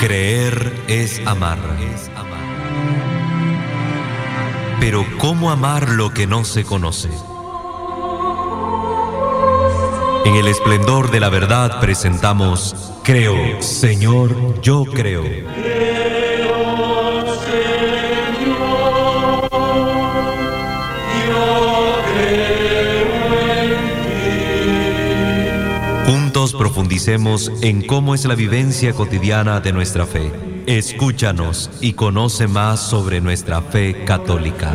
Creer es amar. Pero ¿cómo amar lo que no se conoce? En el esplendor de la verdad presentamos Creo, Señor, yo creo. Profundicemos en cómo es la vivencia cotidiana de nuestra fe. Escúchanos y conoce más sobre nuestra fe católica.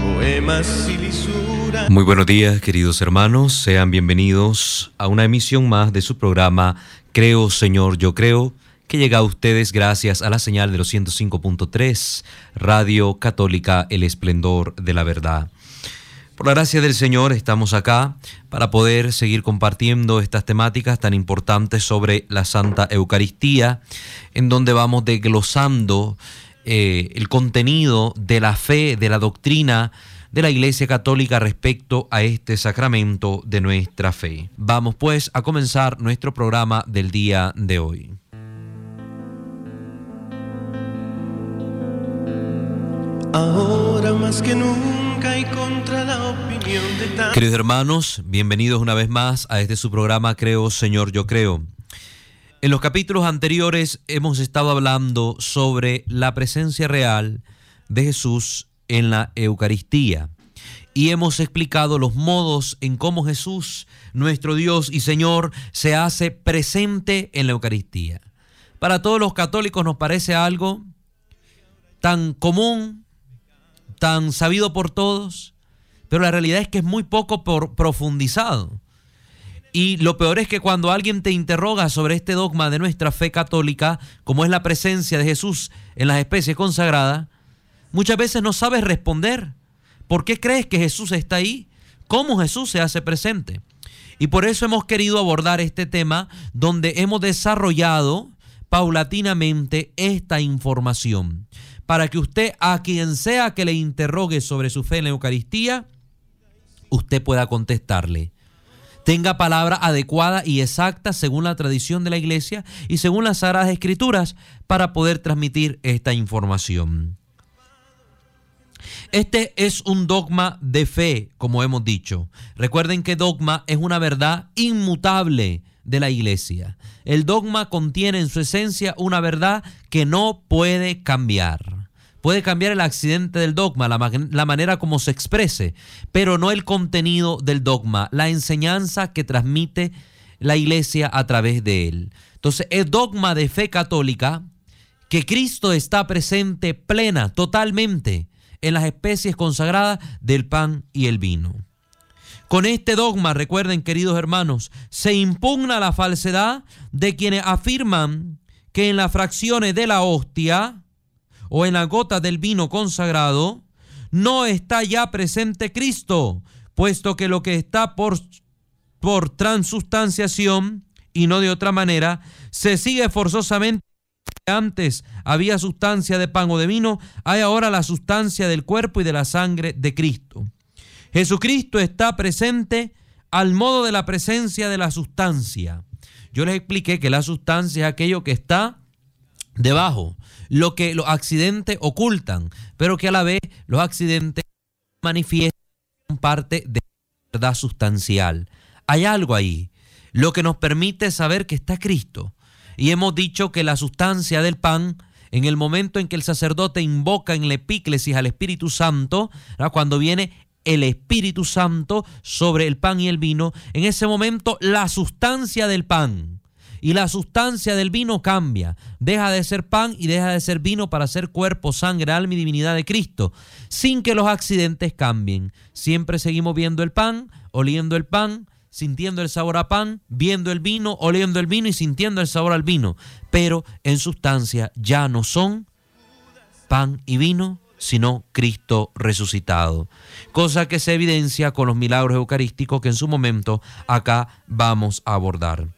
Poemas y. Muy buenos días, queridos hermanos. Sean bienvenidos a una emisión más de su programa Creo, Señor, yo creo, que llega a ustedes gracias a la señal de los 105.3, Radio Católica, El Esplendor de la Verdad. Por la gracia del Señor estamos acá para poder seguir compartiendo estas temáticas tan importantes sobre la Santa Eucaristía, en donde vamos desglosando eh, el contenido de la fe, de la doctrina de la Iglesia Católica respecto a este sacramento de nuestra fe. Vamos pues a comenzar nuestro programa del día de hoy. Ahora más que nunca y contra la opinión de. Queridos hermanos, bienvenidos una vez más a este su programa Creo, Señor, yo creo. En los capítulos anteriores hemos estado hablando sobre la presencia real de Jesús en la Eucaristía y hemos explicado los modos en cómo Jesús, nuestro Dios y Señor, se hace presente en la Eucaristía. Para todos los católicos nos parece algo tan común, tan sabido por todos, pero la realidad es que es muy poco profundizado. Y lo peor es que cuando alguien te interroga sobre este dogma de nuestra fe católica, como es la presencia de Jesús en las especies consagradas, muchas veces no sabes responder. ¿Por qué crees que Jesús está ahí? ¿Cómo Jesús se hace presente? Y por eso hemos querido abordar este tema donde hemos desarrollado paulatinamente esta información para que usted, a quien sea que le interrogue sobre su fe en la Eucaristía, usted pueda contestarle. Tenga palabra adecuada y exacta según la tradición de la iglesia y según las Sagradas Escrituras para poder transmitir esta información. Este es un dogma de fe, como hemos dicho. Recuerden que dogma es una verdad inmutable de la iglesia. El dogma contiene en su esencia una verdad que no puede cambiar. Puede cambiar el accidente del dogma, la, la, manera como se exprese, pero no el contenido del dogma, la enseñanza que transmite la iglesia a través de él. Entonces, es dogma de fe católica que Cristo está presente plena, totalmente, en las especies consagradas del pan y el vino. Con este dogma, recuerden queridos hermanos, se impugna la falsedad de quienes afirman que en las fracciones de la hostia o en la gota del vino consagrado no está ya presente Cristo, puesto que lo que está por, por transustanciación y no de otra manera, se sigue forzosamente antes había sustancia de pan o de vino, hay ahora la sustancia del cuerpo y de la sangre de Cristo. Jesucristo está presente al modo de la presencia de la sustancia. Yo les expliqué que la sustancia es aquello que está debajo, lo que los accidentes ocultan, pero que a la vez los accidentes manifiestan parte de la verdad sustancial. Hay algo ahí, lo que nos permite saber que está Cristo. Y hemos dicho que la sustancia del pan, en el momento en que el sacerdote invoca en la epíclesis al Espíritu Santo, cuando viene el Espíritu Santo sobre el pan y el vino, en ese momento la sustancia del pan y la sustancia del vino cambia. Deja de ser pan y deja de ser vino para ser cuerpo, sangre, alma y divinidad de Cristo, sin que los accidentes cambien. Siempre seguimos viendo el pan, oliendo el pan, sintiendo el sabor a pan, viendo el vino, oliendo el vino y sintiendo el sabor al vino, pero en sustancia ya no son pan y vino, sino Cristo resucitado. Cosa que se evidencia con los milagros eucarísticos que en su momento acá vamos a abordar.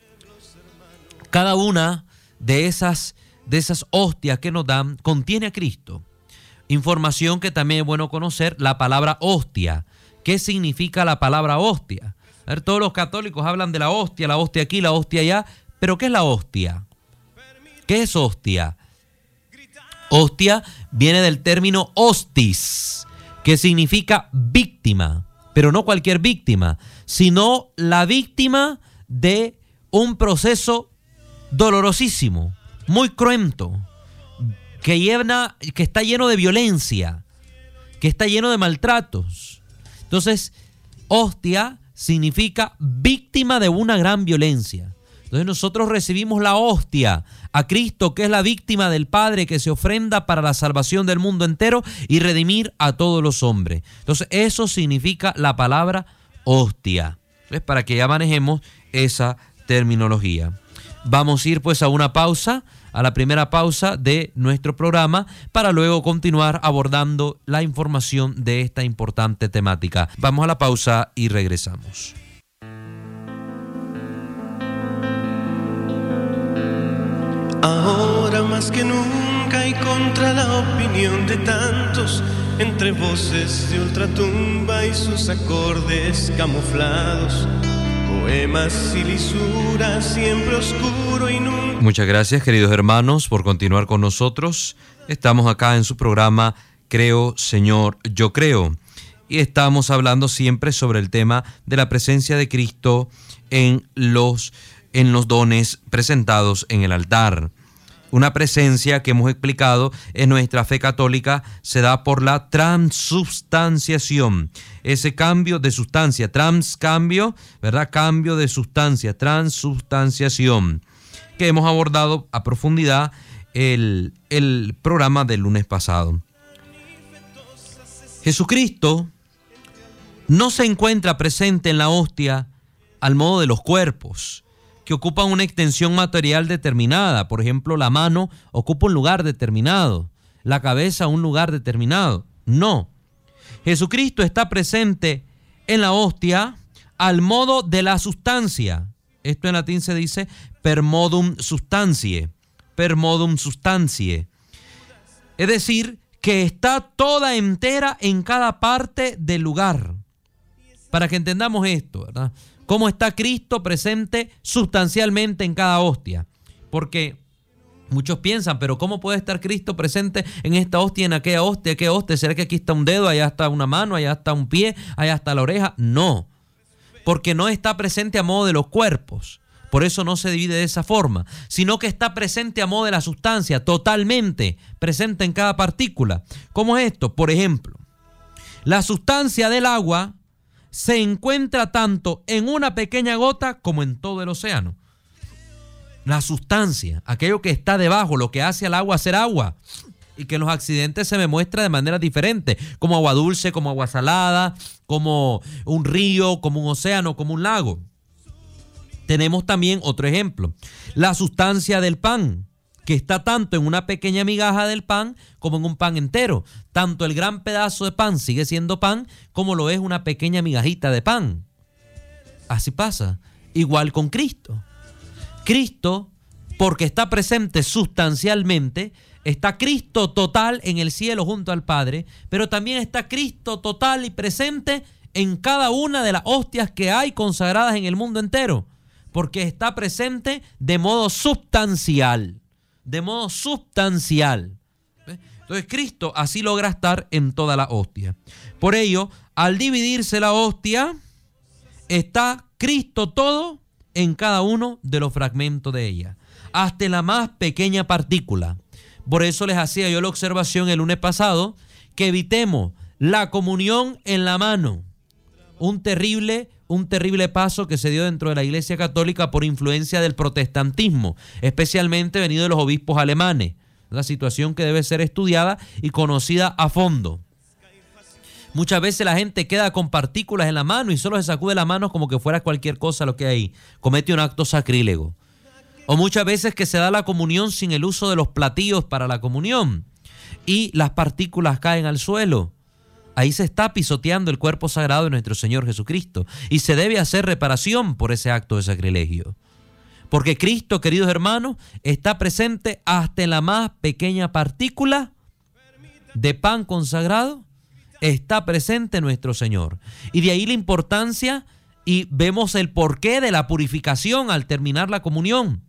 Cada una de esas, de esas hostias que nos dan contiene a Cristo. Información que también es bueno conocer, la palabra hostia. ¿Qué significa la palabra hostia? ver, todos los católicos hablan de la hostia, la hostia aquí, la hostia allá, pero ¿qué es la hostia? ¿Qué es hostia? Hostia viene del término hostis, que significa víctima, pero no cualquier víctima, sino la víctima de un proceso dolorosísimo, muy cruento, que, que está lleno de violencia, que está lleno de maltratos. Entonces, hostia significa víctima de una gran violencia. Entonces nosotros recibimos la hostia a Cristo, que es la víctima del Padre que se ofrenda para la salvación del mundo entero y redimir a todos los hombres. Entonces eso significa la palabra hostia. Es para que ya manejemos esa terminología. Vamos a ir pues a una pausa a la primera pausa de nuestro programa para luego continuar abordando la información de esta importante temática. Vamos a la pausa y regresamos. Ahora más que nunca y contra la opinión de tantos, entre voces de ultratumba y sus acordes camuflados poemas y siempre oscuro y. Muchas gracias, queridos hermanos, por continuar con nosotros. Estamos acá en su programa Creo, Señor, yo creo. Y estamos hablando siempre sobre el tema de la presencia de Cristo en los, en los dones presentados en el altar. Una presencia que hemos explicado en nuestra fe católica se da por la transubstanciación. Ese cambio de sustancia, transcambio, ¿verdad? Cambio de sustancia, transubstanciación, que hemos abordado a profundidad el, el programa del lunes pasado. Jesucristo no se encuentra presente en la hostia al modo de los cuerpos que ocupan una extensión material determinada. Por ejemplo, la mano ocupa un lugar determinado, la cabeza un lugar determinado. No. Jesucristo está presente en la hostia al modo de la sustancia. Esto en latín se dice per modum substantiae. Per modum substantiae. Es decir, que está toda entera en cada parte del lugar. Para que entendamos esto, ¿verdad? Cómo está Cristo presente sustancialmente en cada hostia. Porque muchos piensan, pero ¿cómo puede estar Cristo presente en esta hostia, en aquella hostia? ¿Qué hostia? ¿Será que aquí está un dedo, allá está una mano, allá está un pie, allá está la oreja? No, porque no está presente a modo de los cuerpos. Por eso no se divide de esa forma, sino que está presente a modo de la sustancia, totalmente presente en cada partícula. ¿Cómo es esto? Por ejemplo, la sustancia del agua se encuentra tanto en una pequeña gota como en todo el océano. La sustancia, aquello que está debajo, lo que hace al agua ser agua. Y que en los accidentes se me muestra de manera diferente, como agua dulce, como agua salada, como un río, como un océano, como un lago. Tenemos también otro ejemplo, la sustancia del pan que está tanto en una pequeña migaja del pan como en un pan entero. Tanto el gran pedazo de pan sigue siendo pan como lo es una pequeña migajita de pan. Así pasa. Igual con Cristo. Cristo, porque está presente sustancialmente, está Cristo total en el cielo junto al Padre, pero también está Cristo total y presente en cada una de las hostias que hay consagradas en el mundo entero, porque está presente de modo sustancial de modo sustancial. Entonces Cristo así logra estar en toda la hostia. Por ello, al dividirse la hostia, está Cristo todo en cada uno de los fragmentos de ella, hasta la más pequeña partícula. Por eso les hacía yo la observación el lunes pasado que evitemos la comunión en la mano, un terrible, un terrible paso que se dio dentro de la Iglesia Católica por influencia del protestantismo, especialmente venido de los obispos alemanes. La situación que debe ser estudiada y conocida a fondo. Muchas veces la gente queda con partículas en la mano y solo se sacude la mano como que fuera cualquier cosa lo que hay. Comete un acto sacrílego. O muchas veces que se da la comunión sin el uso de los platillos para la comunión y las partículas caen al suelo. Ahí se está pisoteando el cuerpo sagrado de nuestro Señor Jesucristo y se debe hacer reparación por ese acto de sacrilegio. Porque Cristo, queridos hermanos, está presente hasta en la más pequeña partícula de pan consagrado, está presente nuestro Señor. Y de ahí la importancia y vemos el porqué de la purificación al terminar la comunión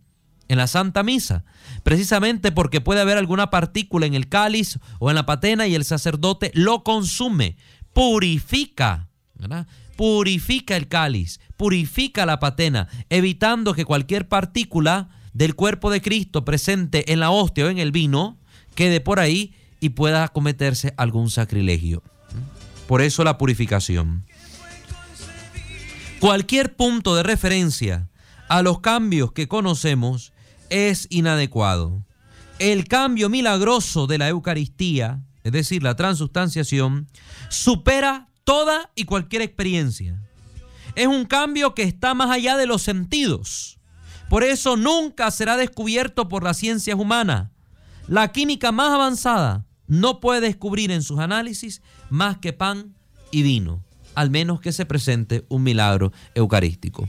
en la Santa Misa, precisamente porque puede haber alguna partícula en el cáliz o en la patena y el sacerdote lo consume, purifica, purifica el cáliz, purifica la patena, evitando que cualquier partícula del cuerpo de Cristo presente en la hostia o en el vino quede por ahí y pueda cometerse algún sacrilegio. Por eso la purificación. Cualquier punto de referencia a los cambios que conocemos es inadecuado. El cambio milagroso de la Eucaristía, es decir, la transustanciación, supera toda y cualquier experiencia. Es un cambio que está más allá de los sentidos. Por eso nunca será descubierto por las ciencias humanas. La química más avanzada no puede descubrir en sus análisis más que pan y vino, al menos que se presente un milagro eucarístico.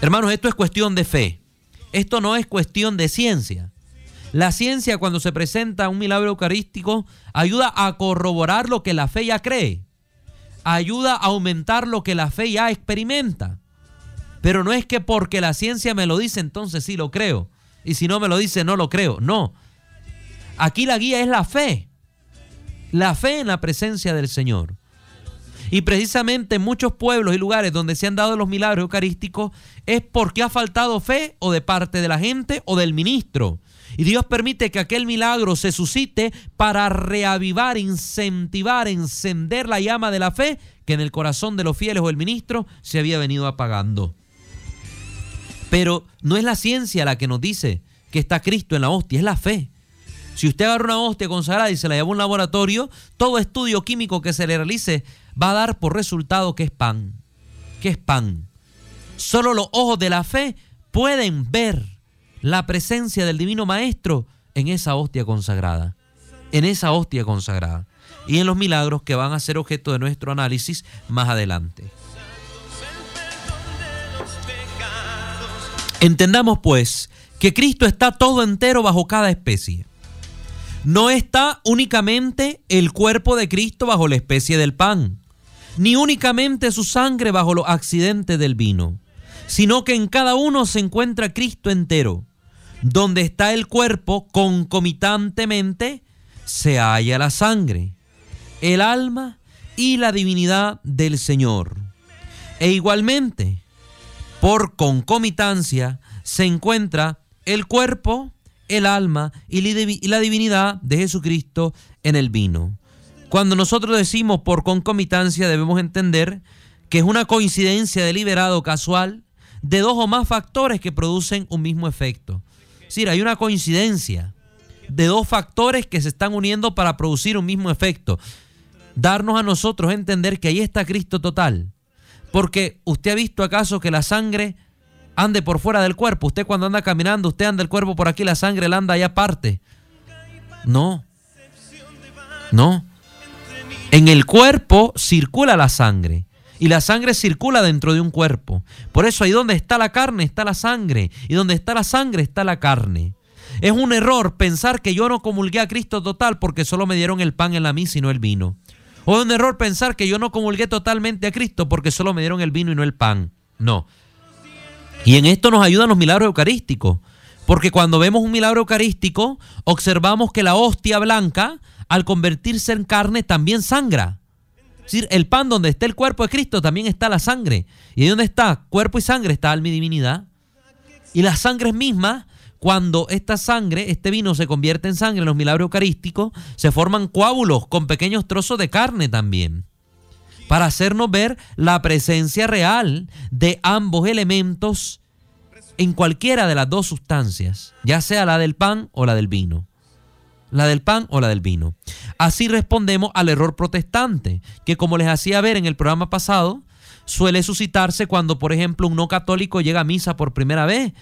Hermanos, esto es cuestión de fe. Esto no es cuestión de ciencia. La ciencia cuando se presenta un milagro eucarístico ayuda a corroborar lo que la fe ya cree. Ayuda a aumentar lo que la fe ya experimenta. Pero no es que porque la ciencia me lo dice entonces sí lo creo. Y si no me lo dice no lo creo. No. Aquí la guía es la fe. La fe en la presencia del Señor. Y precisamente en muchos pueblos y lugares donde se han dado los milagros eucarísticos es porque ha faltado fe o de parte de la gente o del ministro. Y Dios permite que aquel milagro se suscite para reavivar, incentivar, encender la llama de la fe que en el corazón de los fieles o el ministro se había venido apagando. Pero no es la ciencia la que nos dice que está Cristo en la hostia, es la fe. Si usted agarra una hostia consagrada y se la lleva a un laboratorio, todo estudio químico que se le realice va a dar por resultado que es pan. Que es pan. Solo los ojos de la fe pueden ver la presencia del Divino Maestro en esa hostia consagrada. En esa hostia consagrada. Y en los milagros que van a ser objeto de nuestro análisis más adelante. Entendamos pues que Cristo está todo entero bajo cada especie. No está únicamente el cuerpo de Cristo bajo la especie del pan, ni únicamente su sangre bajo los accidentes del vino, sino que en cada uno se encuentra Cristo entero. Donde está el cuerpo, concomitantemente se halla la sangre, el alma y la divinidad del Señor. E igualmente, por concomitancia, se encuentra el cuerpo, el alma y la divinidad de Jesucristo en el vino. Cuando nosotros decimos por concomitancia debemos entender que es una coincidencia deliberada o casual de dos o más factores que producen un mismo efecto. Es decir, hay una coincidencia de dos factores que se están uniendo para producir un mismo efecto. Darnos a nosotros a entender que ahí está Cristo total. Porque usted ha visto acaso que la sangre ande por fuera del cuerpo. Usted cuando anda caminando, usted anda el cuerpo por aquí, la sangre anda allá aparte. No. No. En el cuerpo circula la sangre. Y la sangre circula dentro de un cuerpo. Por eso ahí donde está la carne está la sangre. Y donde está la sangre está la carne. Es un error pensar que yo no comulgué a Cristo total porque solo me dieron el pan en la misa y no el vino. O es un error pensar que yo no comulgué totalmente a Cristo porque solo me dieron el vino y no el pan. No. Y en esto nos ayudan los milagros eucarísticos. Porque cuando vemos un milagro eucarístico, observamos que la hostia blanca, al convertirse en carne, también sangra. Es decir, el pan donde está el cuerpo de Cristo también está la sangre. ¿Y donde está cuerpo y sangre está alma y divinidad? Y las sangres mismas, cuando esta sangre, este vino se convierte en sangre en los milagros eucarísticos, se forman coágulos con pequeños trozos de carne también. para hacernos ver la presencia real de ambos elementos en cualquiera de las dos sustancias, ya sea la del pan o la del vino. La del pan o la del vino. Así respondemos al error protestante, que como les hacía ver en el programa pasado, suele suscitarse cuando, por ejemplo, un no católico llega a misa por primera vez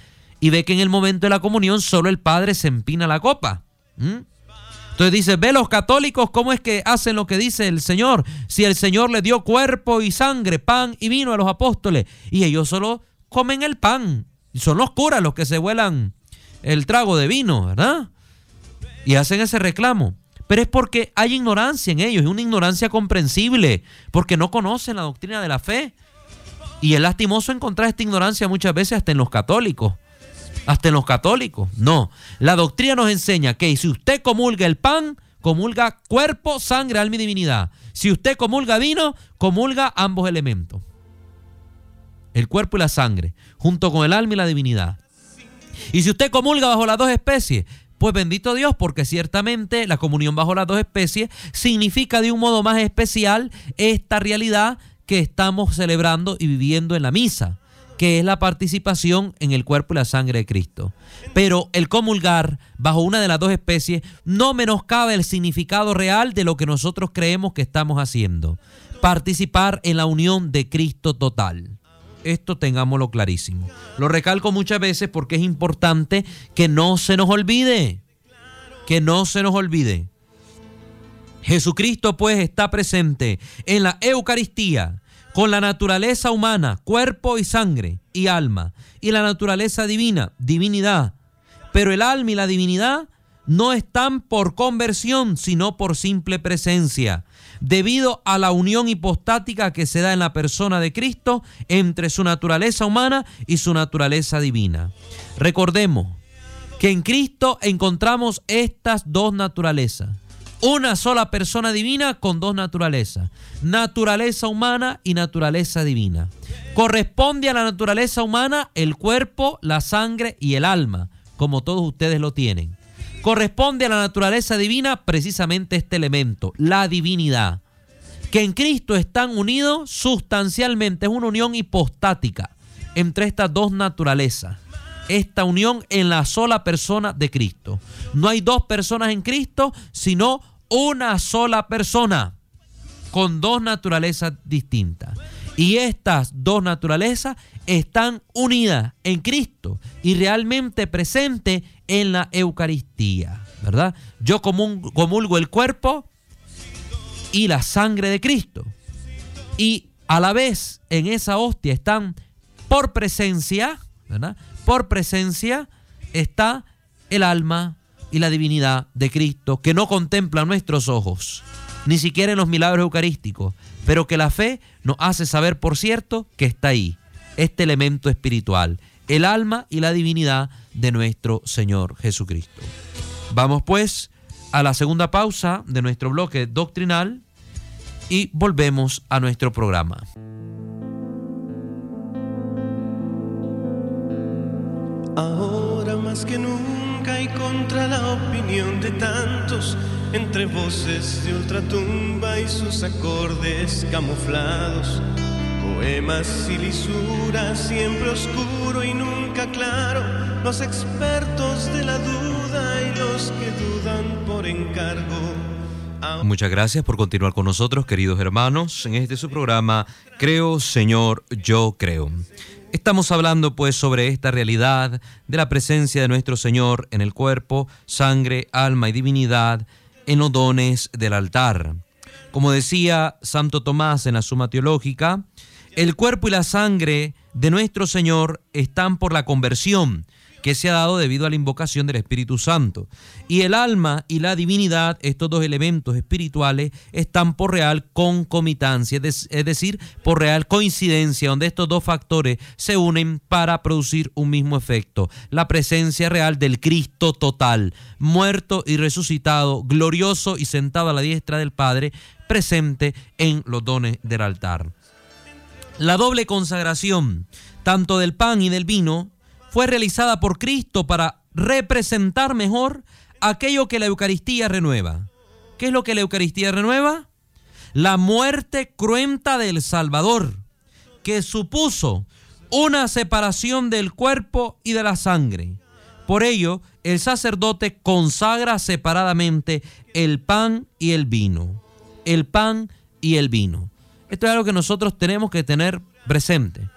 y ve que en el momento de la comunión solo el Padre se empina la copa. Entonces dice, ve los católicos cómo es que hacen lo que dice el Señor. Si el Señor le dio cuerpo y sangre, pan y vino a los apóstoles y ellos solo comen el pan. Son los curas los que se vuelan el trago de vino, ¿verdad? Y hacen ese reclamo. Pero es porque hay ignorancia en ellos, y una ignorancia comprensible, porque no conocen la doctrina de la fe. Y es lastimoso encontrar esta ignorancia muchas veces hasta en los católicos hasta en los católicos. No, la doctrina nos enseña que si usted comulga el pan, comulga cuerpo, sangre, alma y divinidad. Si usted comulga vino, comulga ambos elementos. El cuerpo y la sangre, junto con el alma y la divinidad. Y si usted comulga bajo las dos especies, pues bendito Dios, porque ciertamente la comunión bajo las dos especies significa de un modo más especial esta realidad que estamos celebrando y viviendo en la misa que es la participación en el cuerpo y la sangre de Cristo. Pero el comulgar bajo una de las dos especies no menoscabe el significado real de lo que nosotros creemos que estamos haciendo. Participar en la unión de Cristo total. Esto tengámoslo clarísimo. Lo recalco muchas veces porque es importante que no se nos olvide. Que no se nos olvide. Jesucristo pues está presente en la Eucaristía con la naturaleza humana, cuerpo y sangre y alma, y la naturaleza divina, divinidad. Pero el alma y la divinidad no están por conversión, sino por simple presencia, debido a la unión hipostática que se da en la persona de Cristo entre su naturaleza humana y su naturaleza divina. Recordemos que en Cristo encontramos estas dos naturalezas una sola persona divina con dos naturalezas, naturaleza humana y naturaleza divina. Corresponde a la naturaleza humana el cuerpo, la sangre y el alma, como todos ustedes lo tienen. Corresponde a la naturaleza divina precisamente este elemento, la divinidad, que en Cristo están unidos sustancialmente, es una unión hipostática entre estas dos naturalezas esta unión en la sola persona de Cristo. No hay dos personas en Cristo, sino una sola persona con dos naturalezas distintas. Y estas dos naturalezas están unidas en Cristo y realmente presentes en la Eucaristía, ¿verdad? Yo comulgo el cuerpo y la sangre de Cristo. Y a la vez en esa hostia están por presencia, ¿verdad? por presencia está el alma y la divinidad de Cristo que no contempla nuestros ojos, ni siquiera en los milagros eucarísticos, pero que la fe nos hace saber, por cierto, que está ahí, este elemento espiritual, el alma y la divinidad de nuestro Señor Jesucristo. Vamos pues a la segunda pausa de nuestro bloque doctrinal y volvemos a nuestro programa. Ahora más que nunca y contra la opinión de tantos, entre voces de ultratumba y sus acordes camuflados, poemas y lisuras, siempre oscuro y nunca claro, los expertos de la duda y los que dudan por encargo. Muchas gracias por continuar con nosotros, queridos hermanos, en este su programa Creo, Señor, yo creo. Estamos hablando pues sobre esta realidad de la presencia de nuestro Señor en el cuerpo, sangre, alma y divinidad en los dones del altar. Como decía Santo Tomás en la Suma Teológica, el cuerpo y la sangre de nuestro Señor están por la conversión que se ha dado debido a la invocación del Espíritu Santo. Y el alma y la divinidad, estos dos elementos espirituales, están por real concomitancia, es decir, por real coincidencia, donde estos dos factores se unen para producir un mismo efecto, la presencia real del Cristo total, muerto y resucitado, glorioso y sentado a la diestra del Padre, presente en los dones del altar. La doble consagración, tanto del pan y del vino, fue realizada por Cristo para representar mejor aquello que la Eucaristía renueva. ¿Qué es lo que la Eucaristía renueva? la muerte cruenta del Salvador, que supuso una separación del cuerpo y de la sangre. Por ello, el sacerdote consagra separadamente el pan y el vino. El pan y el vino. Esto es algo que nosotros tenemos que tener presente.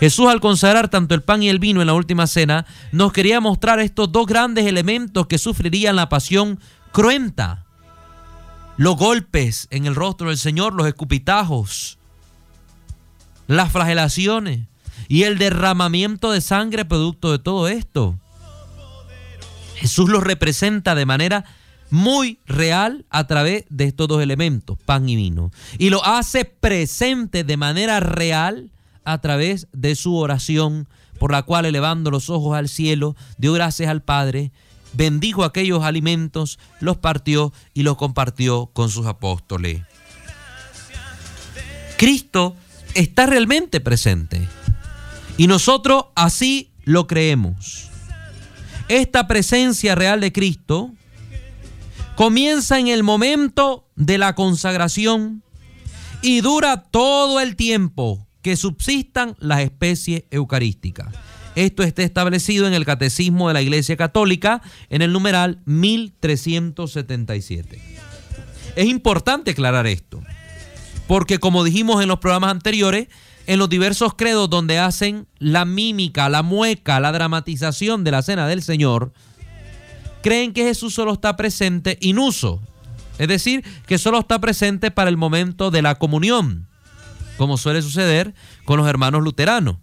Jesús al consagrar tanto el pan y el vino en la última cena, nos quería mostrar estos dos grandes elementos que sufrirían la pasión cruenta. Los golpes en el rostro del Señor, los escupitajos, las flagelaciones y el derramamiento de sangre producto de todo esto. Jesús los representa de manera muy real a través de estos dos elementos, pan y vino. Y lo hace presente de manera real a través de su oración, por la cual elevando los ojos al cielo, dio gracias al Padre, bendijo aquellos alimentos, los partió y los compartió con sus apóstoles. Cristo está realmente presente y nosotros así lo creemos. Esta presencia real de Cristo comienza en el momento de la consagración y dura todo el tiempo que subsistan las especies eucarísticas. Esto está establecido en el Catecismo de la Iglesia Católica en el numeral 1377. Es importante aclarar esto, porque como dijimos en los programas anteriores, en los diversos credos donde hacen la mímica, la mueca, la dramatización de la cena del Señor, creen que Jesús solo está presente inuso, es decir, que solo está presente para el momento de la comunión, como suele suceder con los hermanos luteranos.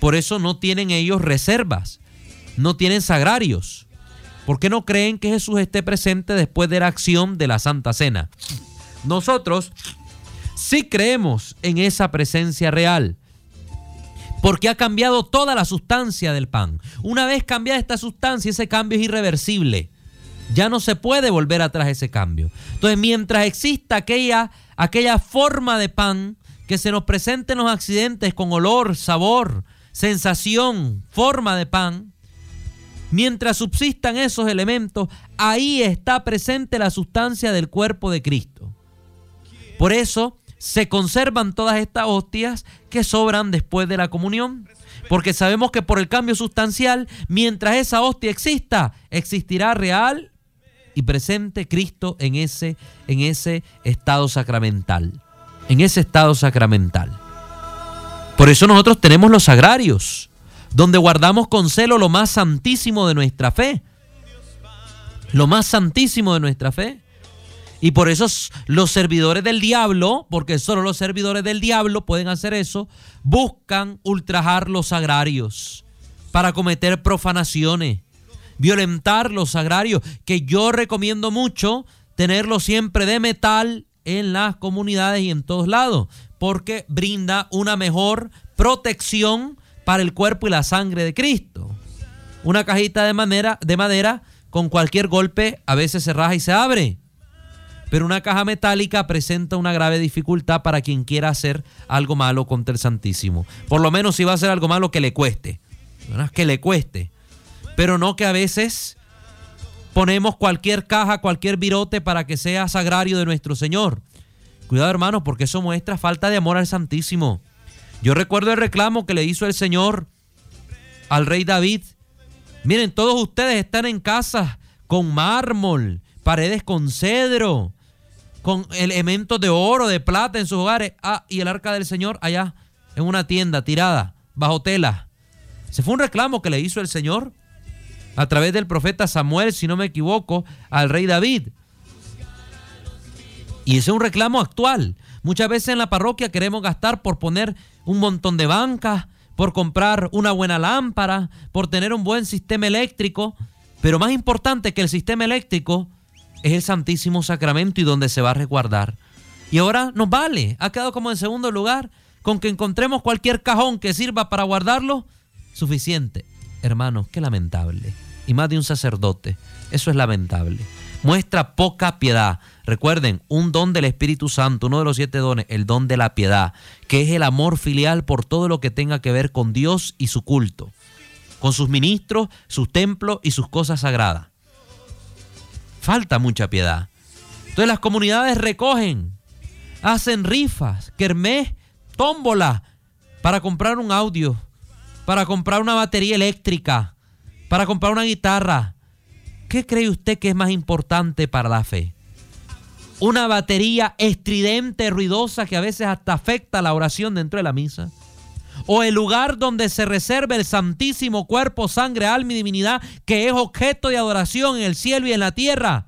Por eso no tienen ellos reservas, no tienen sagrarios. ¿Por qué no creen que Jesús esté presente después de la acción de la Santa Cena? Nosotros sí creemos en esa presencia real, porque ha cambiado toda la sustancia del pan. Una vez cambiada esta sustancia, ese cambio es irreversible. Ya no se puede volver atrás ese cambio. Entonces, mientras exista aquella, aquella forma de pan que se nos presente en los accidentes con olor, sabor, sensación, forma de pan, mientras subsistan esos elementos, ahí está presente la sustancia del cuerpo de Cristo. Por eso se conservan todas estas hostias que sobran después de la comunión. Porque sabemos que por el cambio sustancial, mientras esa hostia exista, existirá real y presente Cristo en ese, en ese estado sacramental. En ese estado sacramental. Por eso nosotros tenemos los sagrarios, donde guardamos con celo lo más santísimo de nuestra fe. Lo más santísimo de nuestra fe. Y por eso los servidores del diablo, porque solo los servidores del diablo pueden hacer eso, buscan ultrajar los sagrarios para cometer profanaciones, violentar los sagrarios, que yo recomiendo mucho tenerlo siempre de metal en las comunidades y en todos lados, porque brinda una mejor protección para el cuerpo y la sangre de Cristo. Una cajita de, madera, de madera con cualquier golpe a veces se raja y se abre pero una caja metálica presenta una grave dificultad para quien quiera hacer algo malo contra el Santísimo. Por lo menos si va a hacer algo malo que le cueste, que le cueste, pero no que a veces ponemos cualquier caja, cualquier virote para que sea sagrario de nuestro Señor. Cuidado hermanos, porque eso muestra falta de amor al Santísimo. Yo recuerdo el reclamo que le hizo el Señor al rey David. Miren, todos ustedes están en casa con mármol, paredes con cedro, con elementos de oro, de plata en sus hogares. Ah, y el arca del Señor allá en una tienda tirada, bajo tela. Se fue un reclamo que le hizo el Señor a través del profeta Samuel, si no me equivoco, al rey David. Y ese es un reclamo actual. Muchas veces en la parroquia queremos gastar por poner un montón de bancas, por comprar una buena lámpara, por tener un buen sistema eléctrico. Pero más importante que el sistema eléctrico es el Santísimo Sacramento y donde se va a resguardar. Y ahora nos vale, ha quedado como en segundo lugar, con que encontremos cualquier cajón que sirva para guardarlo, suficiente. Hermanos, qué lamentable. Y más de un sacerdote, eso es lamentable. Muestra poca piedad. Recuerden, un don del Espíritu Santo, uno de los siete dones, el don de la piedad, que es el amor filial por todo lo que tenga que ver con Dios y su culto, con sus ministros, sus templos y sus cosas sagradas falta mucha piedad. Entonces las comunidades recogen hacen rifas, kermés, tómbola para comprar un audio, para comprar una batería eléctrica, para comprar una guitarra. ¿Qué cree usted que es más importante para la fe? Una batería estridente, ruidosa, que a veces hasta afecta la oración dentro de la misa o el lugar donde se reserva el santísimo cuerpo, sangre, alma y divinidad, que es objeto de adoración en el cielo y en la tierra.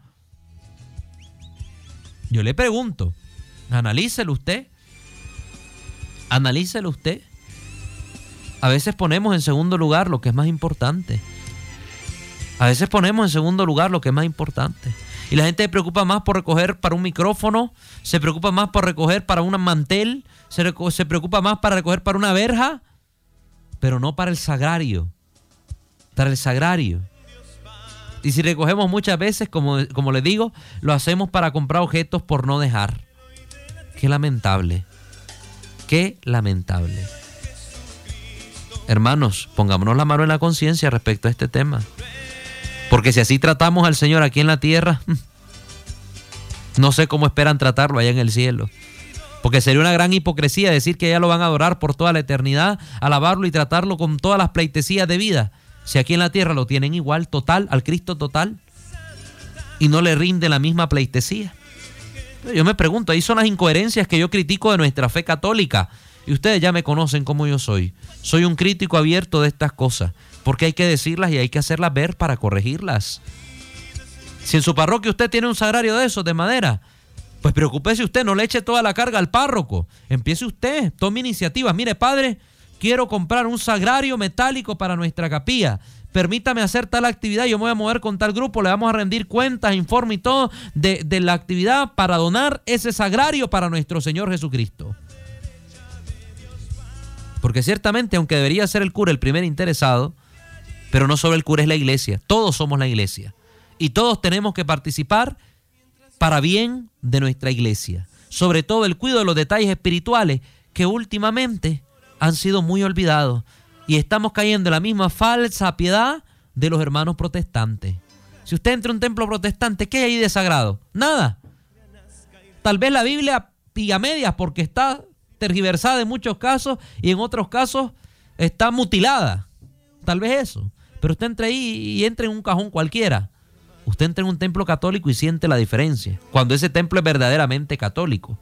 Yo le pregunto, analícelo usted. Analícelo usted. A veces ponemos en segundo lugar lo que es más importante. A veces ponemos en segundo lugar lo que es más importante. Y la gente se preocupa más por recoger para un micrófono, se preocupa más por recoger para un mantel, se, se preocupa más para recoger para una verja, pero no para el sagrario. Para el sagrario. Y si recogemos muchas veces, como, como les digo, lo hacemos para comprar objetos por no dejar. Qué lamentable. Qué lamentable. Hermanos, pongámonos la mano en la conciencia respecto a este tema. Porque si así tratamos al Señor aquí en la tierra, no sé cómo esperan tratarlo allá en el cielo. Porque sería una gran hipocresía decir que ya lo van a adorar por toda la eternidad, alabarlo y tratarlo con todas las pleitesías de vida. Si aquí en la tierra lo tienen igual, total, al Cristo total, y no le rinde la misma pleitesía. Yo me pregunto, ahí son las incoherencias que yo critico de nuestra fe católica. Y ustedes ya me conocen como yo soy. Soy un crítico abierto de estas cosas porque hay que decirlas y hay que hacerlas ver para corregirlas. Si en su parroquia usted tiene un sagrario de esos, de madera, pues preocúpese usted, no le eche toda la carga al párroco. Empiece usted, tome iniciativas. Mire, padre, quiero comprar un sagrario metálico para nuestra capilla. Permítame hacer tal actividad, yo me voy a mover con tal grupo, le vamos a rendir cuentas, informe y todo de, de la actividad para donar ese sagrario para nuestro Señor Jesucristo. Porque ciertamente, aunque debería ser el cura el primer interesado, pero no solo el cura es la iglesia, todos somos la iglesia. Y todos tenemos que participar para bien de nuestra iglesia. Sobre todo el cuidado de los detalles espirituales que últimamente han sido muy olvidados. Y estamos cayendo en la misma falsa piedad de los hermanos protestantes. Si usted entra a un templo protestante, ¿qué hay ahí de sagrado? Nada. Tal vez la Biblia piga medias porque está tergiversada en muchos casos y en otros casos está mutilada. Tal vez eso. Pero usted entra ahí y entra en un cajón cualquiera. Usted entra en un templo católico y siente la diferencia. Cuando ese templo es verdaderamente católico.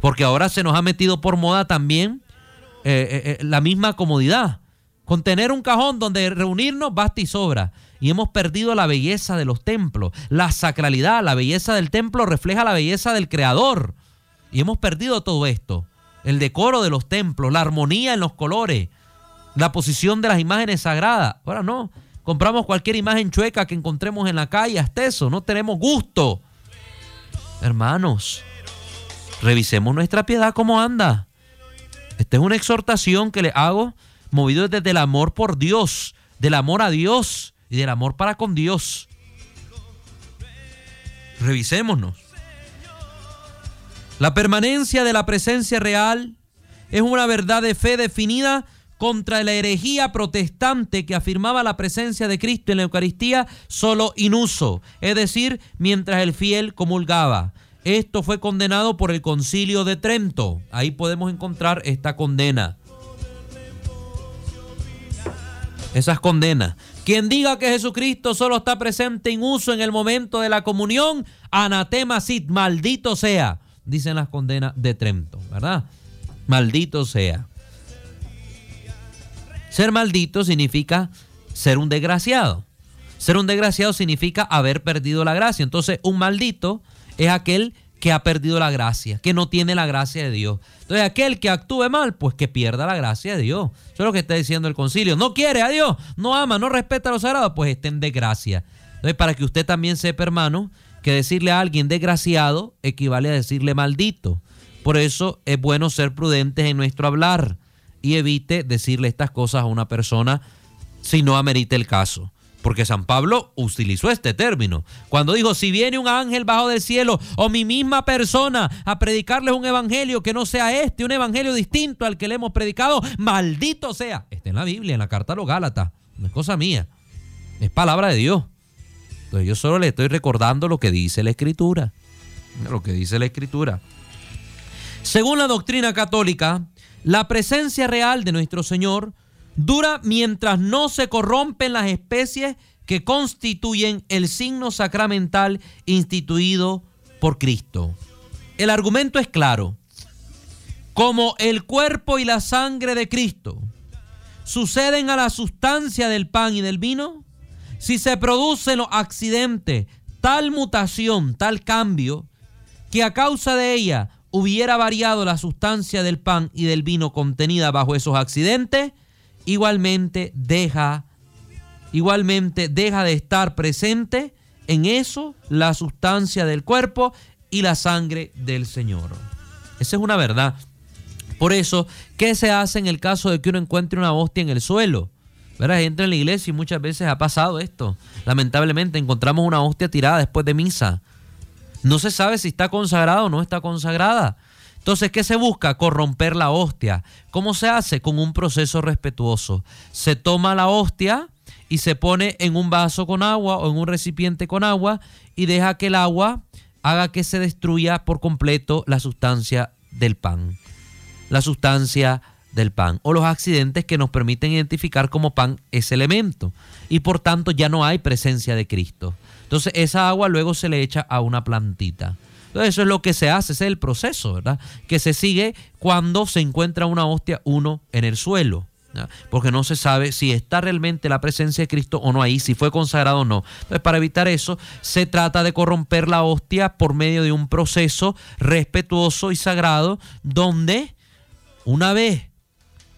Porque ahora se nos ha metido por moda también eh, eh, eh, la misma comodidad. Con tener un cajón donde reunirnos basta y sobra. Y hemos perdido la belleza de los templos. La sacralidad, la belleza del templo refleja la belleza del Creador. Y hemos perdido todo esto. El decoro de los templos, la armonía en los colores la posición de las imágenes sagradas. Ahora no, compramos cualquier imagen chueca que encontremos en la calle, hasta eso, no tenemos gusto. Hermanos, revisemos nuestra piedad cómo anda. Esta es una exhortación que le hago movido desde el amor por Dios, del amor a Dios y del amor para con Dios. Revisémonos. La permanencia de la presencia real es una verdad de fe definida contra la herejía protestante que afirmaba la presencia de Cristo en la Eucaristía solo inuso, es decir, mientras el fiel comulgaba. Esto fue condenado por el concilio de Trento. Ahí podemos encontrar esta condena. Esas condenas. Quien diga que Jesucristo solo está presente en uso en el momento de la comunión, anatema sit, maldito sea, dicen las condenas de Trento, ¿verdad? Maldito sea. Ser maldito significa ser un desgraciado. Ser un desgraciado significa haber perdido la gracia. Entonces, un maldito es aquel que ha perdido la gracia, que no tiene la gracia de Dios. Entonces, aquel que actúe mal, pues que pierda la gracia de Dios. Eso es lo que está diciendo el concilio. No quiere a Dios, no ama, no respeta a los sagrados, pues esté en desgracia. Entonces, para que usted también sepa, hermano, que decirle a alguien desgraciado equivale a decirle maldito. Por eso es bueno ser prudentes en nuestro hablar y evite decirle estas cosas a una persona si no amerite el caso. Porque San Pablo utilizó este término. Cuando dijo, si viene un ángel bajo del cielo o mi misma persona a predicarles un evangelio que no sea este, un evangelio distinto al que le hemos predicado, maldito sea. Está en la Biblia, en la carta a los Gálatas. No es cosa mía. Es palabra de Dios. Entonces yo solo le estoy recordando lo que dice la Escritura. Lo que dice la Escritura. Según la doctrina católica, la presencia real de nuestro Señor dura mientras no se corrompen las especies que constituyen el signo sacramental instituido por Cristo. El argumento es claro. Como el cuerpo y la sangre de Cristo suceden a la sustancia del pan y del vino, si se producen los accidentes, tal mutación, tal cambio, que a causa de ella hubiera variado la sustancia del pan y del vino contenida bajo esos accidentes, igualmente deja, igualmente deja de estar presente en eso la sustancia del cuerpo y la sangre del Señor. Esa es una verdad. Por eso, ¿qué se hace en el caso de que uno encuentre una hostia en el suelo? ¿Verdad? Entra en la iglesia y muchas veces ha pasado esto. Lamentablemente encontramos una hostia tirada después de misa. No se sabe si está consagrada o no está consagrada. Entonces, ¿qué se busca? Corromper la hostia. ¿Cómo se hace? Con un proceso respetuoso. Se toma la hostia y se pone en un vaso con agua o en un recipiente con agua y deja que el agua haga que se destruya por completo la sustancia del pan. La sustancia del pan o los accidentes que nos permiten identificar como pan ese elemento y por tanto ya no hay presencia de Cristo. Entonces esa agua luego se le echa a una plantita. Entonces eso es lo que se hace, ese es el proceso, ¿verdad? Que se sigue cuando se encuentra una hostia uno en el suelo. Porque no se sabe si está realmente la presencia de Cristo o no ahí, si fue consagrado o no. Entonces, para evitar eso, se trata de corromper la hostia por medio de un proceso respetuoso y sagrado, donde una vez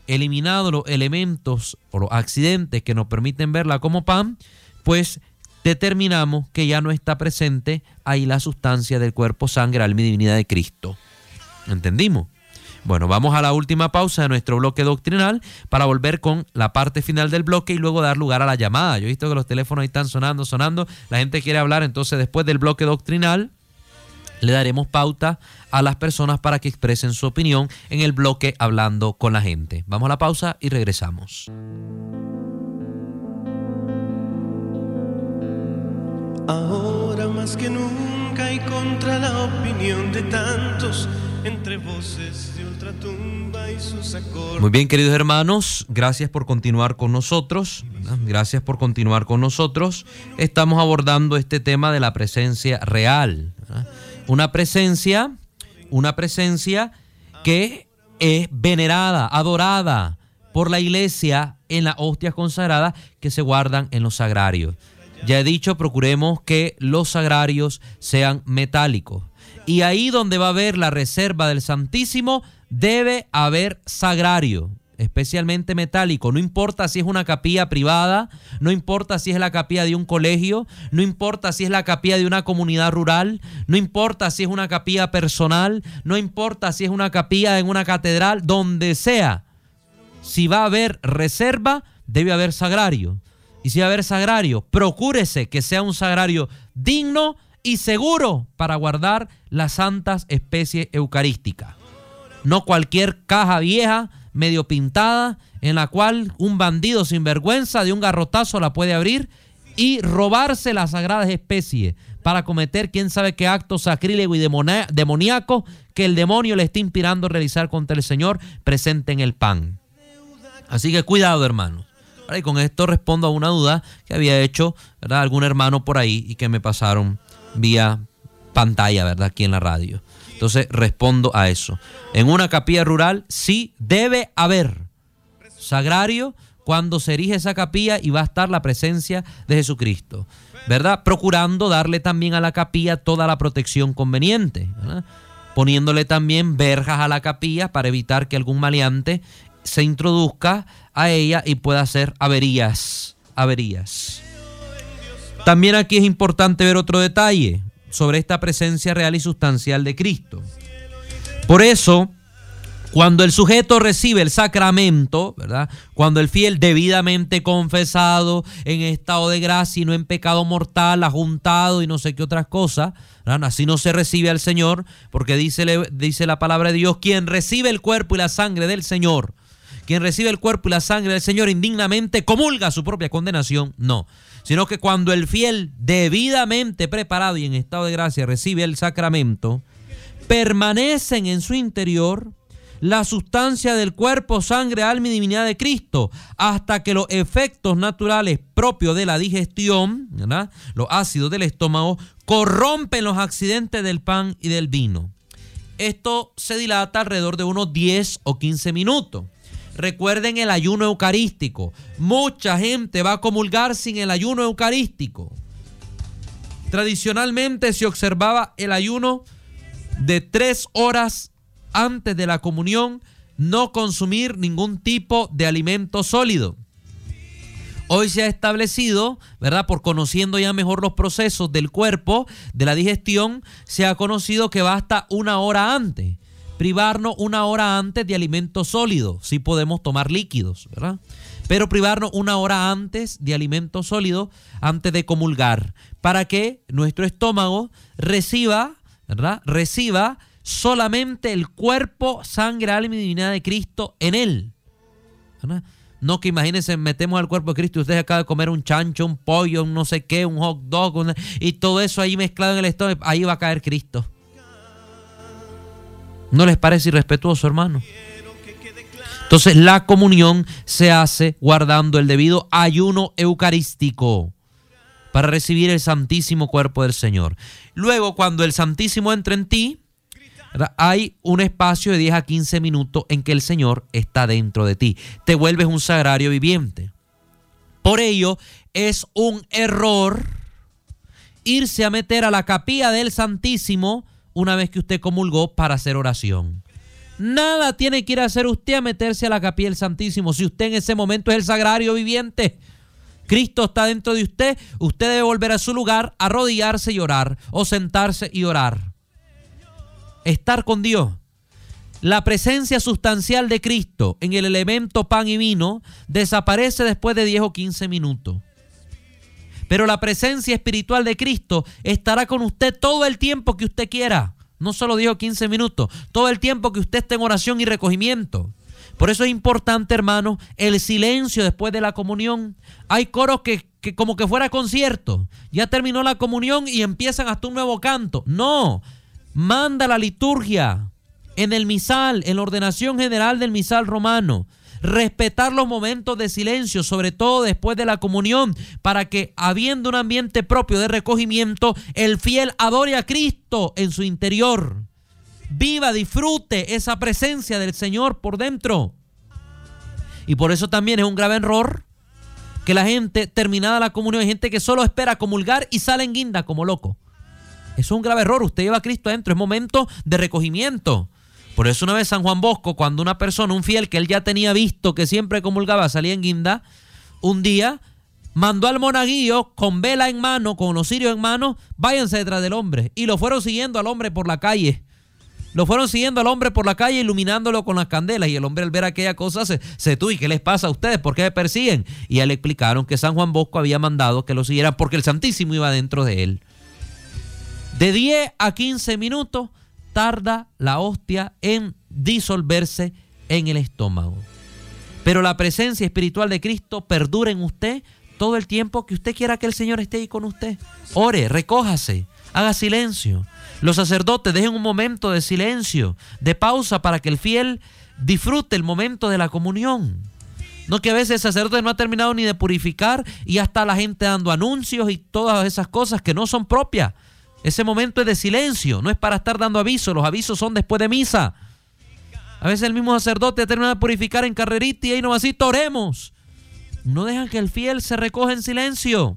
eliminados los elementos o los accidentes que nos permiten verla como pan, pues determinamos que ya no está presente ahí la sustancia del cuerpo, sangre, alma y divinidad de Cristo. ¿Entendimos? Bueno, vamos a la última pausa de nuestro bloque doctrinal para volver con la parte final del bloque y luego dar lugar a la llamada. Yo he visto que los teléfonos ahí están sonando, sonando. La gente quiere hablar, entonces después del bloque doctrinal le daremos pauta a las personas para que expresen su opinión en el bloque hablando con la gente. Vamos a la pausa y regresamos. Ahora más que nunca y contra la opinión de tantos entre voces de ultratumba y sus acordes. Muy bien, queridos hermanos, gracias por continuar con nosotros. Gracias por continuar con nosotros. Estamos abordando este tema de la presencia real. Una presencia, una presencia que es venerada, adorada por la iglesia en las hostias consagradas que se guardan en los sagrarios. Ya he dicho, procuremos que los sagrarios sean metálicos. Y ahí donde va a haber la reserva del Santísimo, debe haber sagrario, especialmente metálico. No importa si es una capilla privada, no importa si es la capilla de un colegio, no importa si es la capilla de una comunidad rural, no importa si es una capilla personal, no importa si es una capilla en una catedral, donde sea. Si va a haber reserva, debe haber sagrario. Y si va a haber sagrario, procúrese que sea un sagrario digno y seguro para guardar las santas especies eucarísticas. No cualquier caja vieja, medio pintada, en la cual un bandido sin vergüenza de un garrotazo la puede abrir y robarse las sagradas especies para cometer quién sabe qué acto sacrílego y demoníaco que el demonio le está inspirando a realizar contra el Señor presente en el pan. Así que cuidado, hermanos. Y con esto respondo a una duda que había hecho algún hermano por ahí y que me pasaron vía pantalla, ¿verdad? Aquí en la radio. Entonces respondo a eso. En una capilla rural sí debe haber sagrario cuando se erige esa capilla y va a estar la presencia de Jesucristo, ¿verdad? Procurando darle también a la capilla toda la protección conveniente, poniéndole también verjas a la capilla para evitar que algún maleante se introduzca a ella y pueda hacer averías, averías. También aquí es importante ver otro detalle sobre esta presencia real y sustancial de Cristo. Por eso, cuando el sujeto recibe el sacramento, ¿verdad? Cuando el fiel debidamente confesado en estado de gracia y no en pecado mortal, ajuntado y no sé qué otras cosas, así no se recibe al Señor, porque dice, dice la palabra de Dios, quien recibe el cuerpo y la sangre del Señor, quien recibe el cuerpo y la sangre del Señor indignamente comulga su propia condenación. No, sino que cuando el fiel debidamente preparado y en estado de gracia recibe el sacramento, permanecen en su interior la sustancia del cuerpo, sangre, alma y divinidad de Cristo, hasta que los efectos naturales propios de la digestión, los ácidos del estómago, corrompen los accidentes del pan y del vino. Esto se dilata alrededor de unos 10 o 15 minutos. Recuerden el ayuno eucarístico. Mucha gente va a comulgar sin el ayuno eucarístico. Tradicionalmente se observaba el ayuno de tres horas antes de la comunión, no consumir ningún tipo de alimento sólido. Hoy se ha establecido, ¿verdad? Por conociendo ya mejor los procesos del cuerpo, de la digestión, se ha conocido que basta una hora antes. Privarnos una hora antes de alimentos sólidos. Sí podemos tomar líquidos, ¿verdad? Pero privarnos una hora antes de alimentos sólidos, antes de comulgar, para que nuestro estómago reciba, ¿verdad? Reciba solamente el cuerpo, sangre, alma y divinidad de Cristo en él. ¿verdad? No que imagínense, metemos al cuerpo de Cristo y usted acaba de comer un chancho, un pollo, un no sé qué, un hot dog, y todo eso ahí mezclado en el estómago, ahí va a caer Cristo. ¿No les parece irrespetuoso, hermano? Entonces la comunión se hace guardando el debido ayuno eucarístico para recibir el santísimo cuerpo del Señor. Luego, cuando el santísimo entra en ti, hay un espacio de 10 a 15 minutos en que el Señor está dentro de ti. Te vuelves un sagrario viviente. Por ello, es un error irse a meter a la capilla del Santísimo una vez que usted comulgó para hacer oración. Nada tiene que ir a hacer usted a meterse a la capilla del Santísimo si usted en ese momento es el sagrario viviente. Cristo está dentro de usted, usted debe volver a su lugar, arrodillarse y orar, o sentarse y orar estar con Dios. La presencia sustancial de Cristo en el elemento pan y vino desaparece después de 10 o 15 minutos. Pero la presencia espiritual de Cristo estará con usted todo el tiempo que usted quiera. No solo 10 o 15 minutos, todo el tiempo que usted esté en oración y recogimiento. Por eso es importante, hermano, el silencio después de la comunión. Hay coros que, que, como que fuera concierto. Ya terminó la comunión y empiezan hasta un nuevo canto. No, manda la liturgia en el misal, en la ordenación general del misal romano. Respetar los momentos de silencio, sobre todo después de la comunión, para que, habiendo un ambiente propio de recogimiento, el fiel adore a Cristo en su interior. Viva, disfrute esa presencia del Señor por dentro. Y por eso también es un grave error que la gente, terminada la comunión, hay gente que solo espera comulgar y sale en guinda como loco. Es un grave error. Usted lleva a Cristo adentro. Es momento de recogimiento. Por eso una vez San Juan Bosco, cuando una persona, un fiel que él ya tenía visto que siempre comulgaba, salía en guinda, un día mandó al monaguillo con vela en mano, con los cirios en mano, váyanse detrás del hombre. Y lo fueron siguiendo al hombre por la calle. Lo fueron siguiendo al hombre por la calle, iluminándolo con las candelas. Y el hombre al ver aquella cosa se, se ¿y qué les pasa a ustedes? ¿Por qué me persiguen? Y ya le explicaron que San Juan Bosco había mandado que lo siguieran porque el Santísimo iba dentro de él. De 10 a 15 minutos tarda la hostia en disolverse en el estómago. Pero la presencia espiritual de Cristo perdura en usted todo el tiempo que usted quiera que el Señor esté ahí con usted. Ore, recójase, haga silencio. Los sacerdotes dejen un momento de silencio, de pausa para que el fiel disfrute el momento de la comunión. No que a veces el sacerdote no ha terminado ni de purificar y ya está la gente dando anuncios y todas esas cosas que no son propias ese momento es de silencio, no es para estar dando avisos, los avisos son después de misa. A veces el mismo sacerdote termina de purificar en carrerita y ahí nomás así toremos. No dejan que el fiel se recoja en silencio.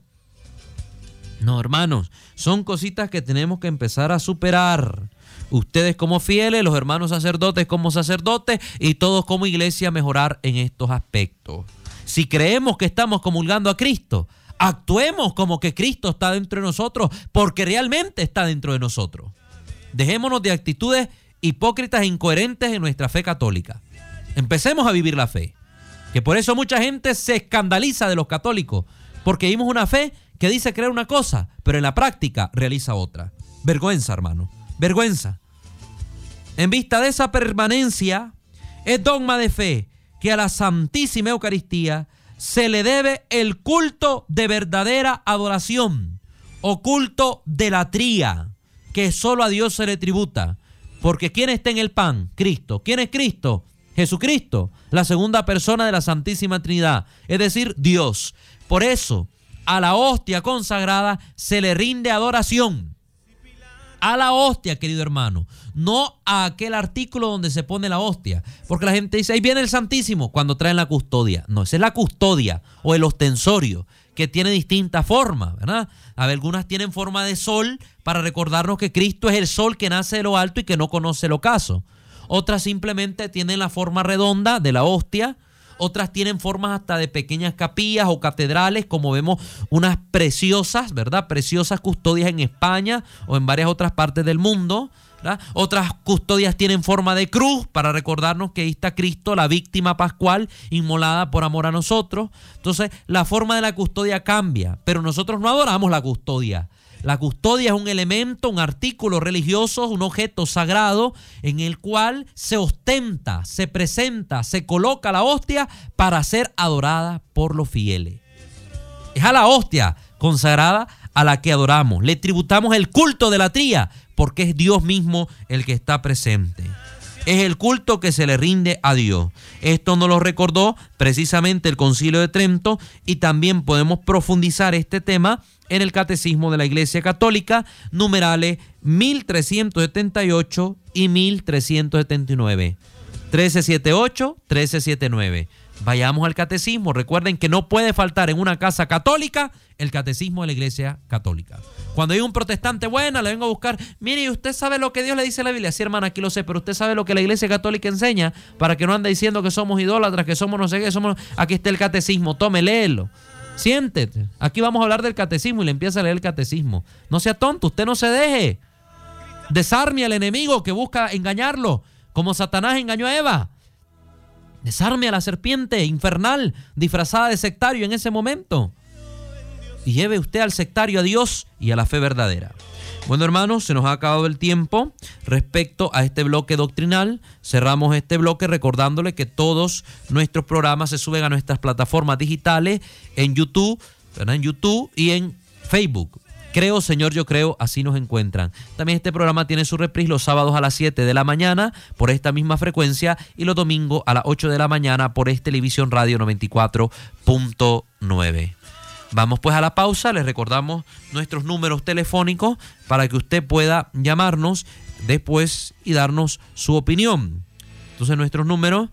No, hermanos, son cositas que tenemos que empezar a superar. Ustedes como fieles, los hermanos sacerdotes como sacerdotes y todos como iglesia mejorar en estos aspectos. Si creemos que estamos comulgando a Cristo, Actuemos como que Cristo está dentro de nosotros porque realmente está dentro de nosotros. Dejémonos de actitudes hipócritas e incoherentes en nuestra fe católica. Empecemos a vivir la fe. Que por eso mucha gente se escandaliza de los católicos. Porque vimos una fe que dice creer una cosa, pero en la práctica realiza otra. Vergüenza, hermano. Vergüenza. En vista de esa permanencia, es dogma de fe que a la Santísima Eucaristía se le debe el culto de verdadera adoración o culto de la tría, que solo a Dios se le tributa. Porque ¿quién está en el pan? Cristo. ¿Quién es Cristo? Jesucristo, la segunda persona de la Santísima Trinidad, es decir, Dios. Por eso, a la hostia consagrada se le rinde adoración. A la hostia, querido hermano, no a aquel artículo donde se pone la hostia. Porque la gente dice, ahí viene el Santísimo cuando traen la custodia. No, esa es la custodia o el ostensorio que tiene distintas formas, ¿verdad? Algunas tienen forma de sol para recordarnos que Cristo es el sol que nace de lo alto y que no conoce el ocaso. Otras simplemente tienen la forma redonda de la hostia. Otras tienen formas hasta de pequeñas capillas o catedrales, como vemos unas preciosas, ¿verdad? Preciosas custodias en España o en varias otras partes del mundo. Otras custodias tienen forma de cruz para recordarnos que ahí está Cristo, la víctima pascual, inmolada por amor a nosotros. Entonces, la forma de la custodia cambia, pero nosotros no adoramos la custodia. La custodia es un elemento, un artículo religioso, un objeto sagrado en el cual se ostenta, se presenta, se coloca la hostia para ser adorada por los fieles. Es a la hostia consagrada a la que adoramos. Le tributamos el culto de la tría porque es Dios mismo el que está presente. Es el culto que se le rinde a Dios. Esto nos lo recordó precisamente el Concilio de Trento y también podemos profundizar este tema en el Catecismo de la Iglesia Católica, numerales 1378 y 1379. 1378, 1379. Vayamos al catecismo. Recuerden que no puede faltar en una casa católica el catecismo de la iglesia católica. Cuando hay un protestante buena, le vengo a buscar, mire, usted sabe lo que Dios le dice a la Biblia. Sí, hermana, aquí lo sé, pero usted sabe lo que la iglesia católica enseña para que no ande diciendo que somos idólatras, que somos no sé qué, somos... Aquí está el catecismo, tome, léelo. Siéntete. Aquí vamos a hablar del catecismo y le empieza a leer el catecismo. No sea tonto, usted no se deje. Desarme al enemigo que busca engañarlo, como Satanás engañó a Eva. Desarme a la serpiente infernal disfrazada de sectario en ese momento. Y lleve usted al sectario a Dios y a la fe verdadera. Bueno, hermanos, se nos ha acabado el tiempo respecto a este bloque doctrinal. Cerramos este bloque recordándole que todos nuestros programas se suben a nuestras plataformas digitales en YouTube, en YouTube y en Facebook. Creo, Señor, yo creo, así nos encuentran. También este programa tiene su reprise los sábados a las 7 de la mañana por esta misma frecuencia y los domingos a las 8 de la mañana por este Televisión Radio 94.9. Vamos pues a la pausa, les recordamos nuestros números telefónicos para que usted pueda llamarnos después y darnos su opinión. Entonces nuestros números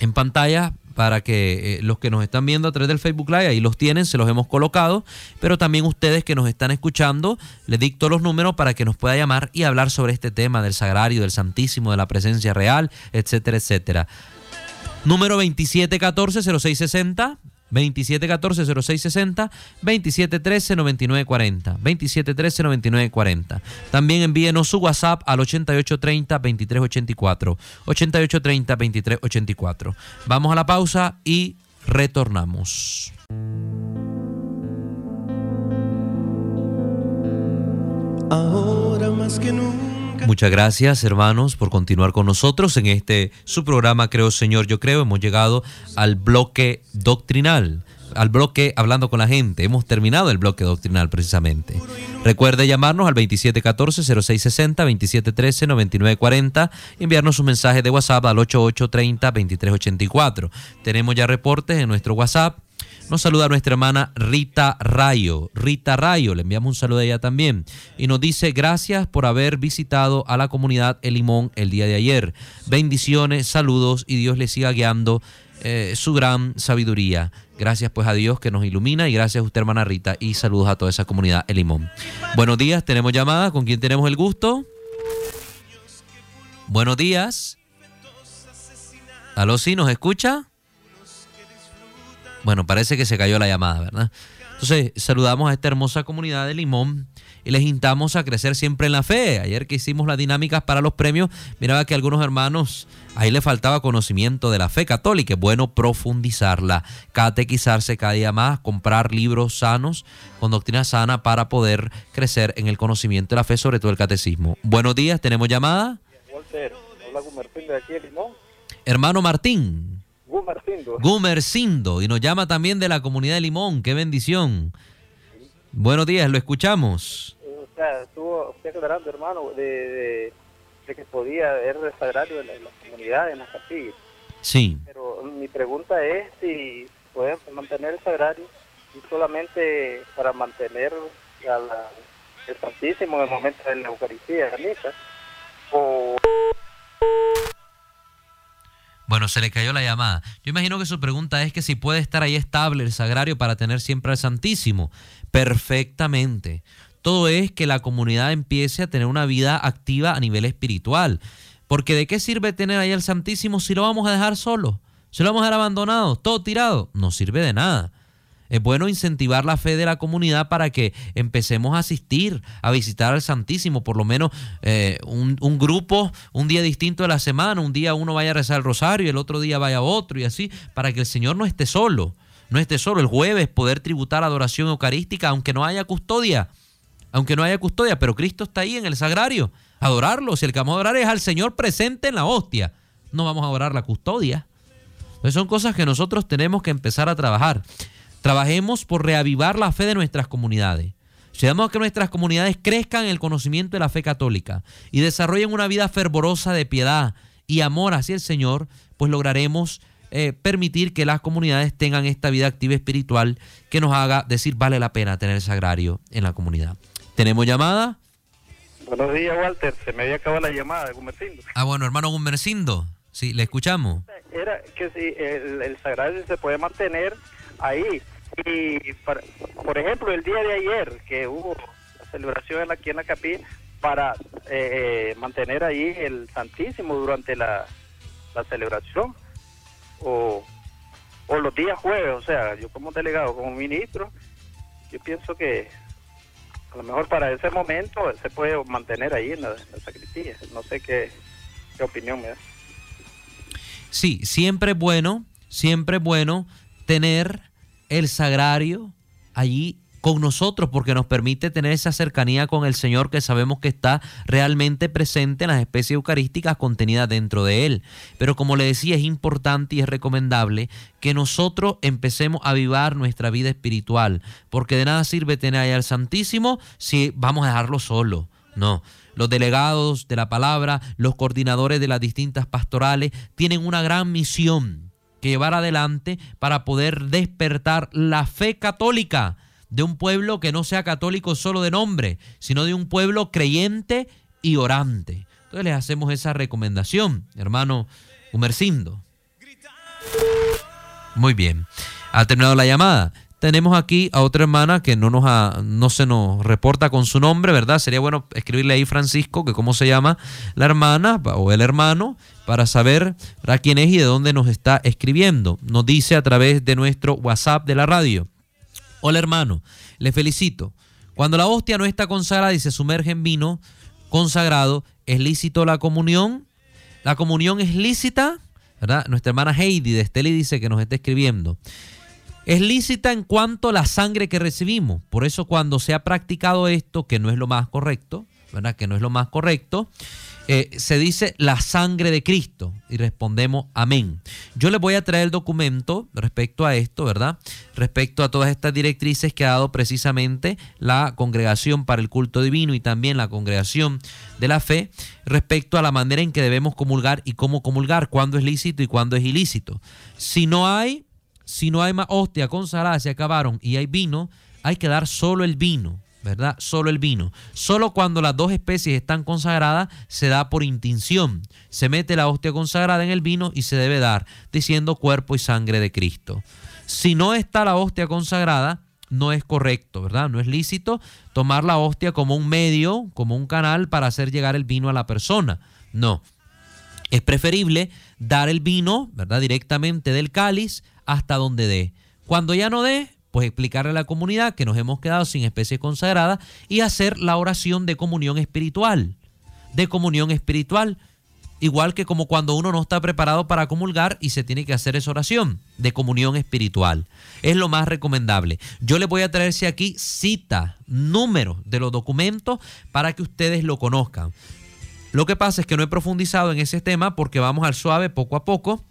en pantalla para que eh, los que nos están viendo a través del Facebook Live, ahí los tienen, se los hemos colocado, pero también ustedes que nos están escuchando, les dicto los números para que nos pueda llamar y hablar sobre este tema del sagrario, del santísimo, de la presencia real, etcétera, etcétera. Número 2714-0660, 2714-0660, 2713-9940, 2713-9940. También envíenos su WhatsApp al 8830-2384, 8830-2384. Vamos a la pausa y retornamos. Ahora más que nunca Muchas gracias, hermanos, por continuar con nosotros en este su programa Creo Señor, yo creo. Hemos llegado al bloque doctrinal, al bloque hablando con la gente. Hemos terminado el bloque doctrinal precisamente. Recuerde llamarnos al 2714-0660, 2713-9940, enviarnos un mensaje de WhatsApp al 8830-2384. Tenemos ya reportes en nuestro WhatsApp nos saluda nuestra hermana Rita Rayo. Rita Rayo, le enviamos un saludo a ella también. Y nos dice, gracias por haber visitado a la comunidad El Limón el día de ayer. Bendiciones, saludos y Dios le siga guiando eh, su gran sabiduría. Gracias pues a Dios que nos ilumina y gracias a usted hermana Rita y saludos a toda esa comunidad El Limón. Buenos días, tenemos llamada. ¿Con quién tenemos el gusto? Buenos días. ¿Aló sí nos escucha? Bueno, parece que se cayó la llamada, ¿verdad? Entonces, saludamos a esta hermosa comunidad de Limón y les instamos a crecer siempre en la fe. Ayer que hicimos las dinámicas para los premios, miraba que a algunos hermanos ahí le faltaba conocimiento de la fe católica. Es bueno profundizarla, catequizarse cada día más, comprar libros sanos con doctrina sana para poder crecer en el conocimiento de la fe, sobre todo el catecismo. Buenos días, ¿tenemos llamada? Walter, hola Martín de aquí Limón. Hermano Martín. Gumercindo. Gumercindo. Y nos llama también de la comunidad de Limón. Qué bendición. Buenos días, lo escuchamos. O sea, estuvo usted aclarando, hermano, de, de que podía haber el sagrario en en la comunidad, en la capilla. Sí. Pero mi pregunta es si pueden mantener el sagrario y solamente para mantener a la- el Santísimo en el momento de la Eucaristía, la misa, o Bueno, se le cayó la llamada. Yo imagino que su pregunta es que si puede estar ahí estable el sagrario para tener siempre al Santísimo. Perfectamente. Todo es que la comunidad empiece a tener una vida activa a nivel espiritual. Porque ¿de qué sirve tener ahí al Santísimo si lo vamos a dejar solo? Si lo vamos a dejar abandonado, todo tirado, no sirve de nada. Es bueno incentivar la fe de la comunidad para que empecemos a asistir, a visitar al Santísimo, por lo menos eh, un, grupo, un día distinto de la semana, un día uno vaya a rezar el rosario y el otro día vaya otro y así, para que el Señor no esté solo, no esté solo. El jueves poder tributar adoración eucarística, aunque no haya custodia, aunque no haya custodia, pero Cristo está ahí en el sagrario, adorarlo. Si el que vamos a adorar es al Señor presente en la hostia, no vamos a adorar la custodia. Entonces son cosas que nosotros tenemos que empezar a trabajar. Trabajemos por reavivar la fe de nuestras comunidades. A que nuestras comunidades crezcan en el conocimiento de la fe católica y desarrollen una vida fervorosa de piedad y amor hacia el Señor, pues lograremos eh, permitir que las comunidades tengan esta vida activa espiritual que nos haga decir vale la pena tener el sagrario en la comunidad. ¿Tenemos llamada? Buenos días, Walter. Se me había acabado la llamada de Gumercindo. Ah, bueno, hermano Gumercindo. Sí, le escuchamos. Era que si el, el sagrario se puede mantener ahí. Y, para- por ejemplo, el día de ayer, que hubo la celebración aquí en la capilla, para eh, mantener ahí el Santísimo durante la, la celebración. O, o los días jueves, o sea, yo como delegado, como ministro, yo pienso que a lo mejor para ese momento se puede mantener ahí en la, en sacristía. No sé qué, qué opinión me da. Sí, siempre es bueno, siempre es bueno tener el sagrario allí con nosotros porque nos permite tener esa cercanía con el Señor que sabemos que está realmente presente en las especies eucarísticas contenidas dentro de él. Pero como le decía, es importante y es recomendable que nosotros empecemos a avivar nuestra vida espiritual, porque de nada sirve tener ahí al Santísimo si vamos a dejarlo solo. No, los delegados de la palabra, los coordinadores de las distintas pastorales tienen una gran misión que llevar adelante para poder despertar la fe católica de un pueblo que no sea católico solo de nombre, sino de un pueblo creyente y orante. Entonces les hacemos esa recomendación, hermano Humercindo. Muy bien. Ha terminado la llamada. Tenemos aquí a otra hermana que no, nos ha- no se nos reporta con su nombre, ¿verdad? Sería bueno escribirle ahí Francisco, que cómo se llama la hermana o el hermano, para saber ¿verdad? quién es y de dónde nos está escribiendo. Nos dice a través de nuestro WhatsApp de la radio. Hola hermano, le felicito. Cuando la hostia no está consagrada y se sumerge en vino consagrado, ¿es lícito la comunión? La comunión es lícita, ¿verdad? Nuestra hermana Heidi de Esteli dice que nos está escribiendo. Es lícita en cuanto a la sangre que recibimos. Por eso cuando se ha practicado esto, que no es lo más correcto, ¿verdad? Que no es lo más correcto, eh, se dice la sangre de Cristo y respondemos amén. Yo les voy a traer el documento respecto a esto, ¿verdad? Respecto a todas estas directrices que ha dado precisamente la Congregación para el Culto Divino y también la Congregación de la Fe respecto a la manera en que debemos comulgar y cómo comulgar, cuándo es lícito y cuándo es ilícito. Si no hay, si no hay más hostia consagrada, se acabaron y hay vino, hay que dar solo el vino. ¿Verdad? Solo el vino. Solo cuando las dos especies están consagradas se da por intinción. Se mete la hostia consagrada en el vino y se debe dar diciendo cuerpo y sangre de Cristo. Si no está la hostia consagrada, no es correcto, ¿verdad? No es lícito tomar la hostia como un medio, como un canal para hacer llegar el vino a la persona. No. Es preferible dar el vino, ¿verdad? Directamente del cáliz hasta donde dé. Cuando ya no dé, pues explicarle a la comunidad que nos hemos quedado sin especie consagrada y hacer la oración de comunión espiritual. De comunión espiritual. Igual que como cuando uno no está preparado para comulgar y se tiene que hacer esa oración de comunión espiritual. Es lo más recomendable. Yo les voy a traerse aquí cita, número de los documentos para que ustedes lo conozcan. Lo que pasa es que no he profundizado en ese tema porque vamos al suave poco a poco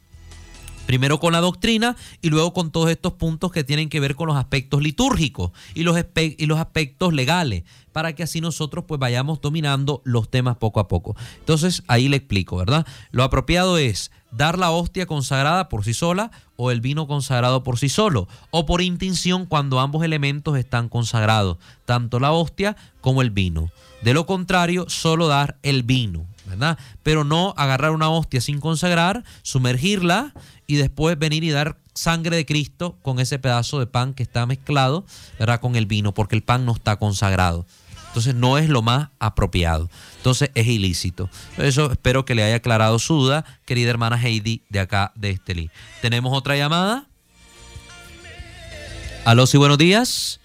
Primero con la doctrina y luego con todos estos puntos que tienen que ver con los aspectos litúrgicos y los, aspectos legales, para que así nosotros pues vayamos dominando los temas poco a poco. Entonces ahí le explico, ¿verdad? Lo apropiado es dar la hostia consagrada por sí sola o el vino consagrado por sí solo, o por intención cuando ambos elementos están consagrados, tanto la hostia como el vino. De lo contrario, solo dar el vino, Pero no agarrar una hostia sin consagrar, sumergirla y después venir y dar sangre de Cristo con ese pedazo de pan que está mezclado, ¿verdad? Con el vino, porque el pan no está consagrado. Entonces no es lo más apropiado. Entonces es ilícito. Eso espero que le haya aclarado su duda, querida hermana Heidi de acá de Estelí. ¿Tenemos otra llamada? Aló, sí, buenos días.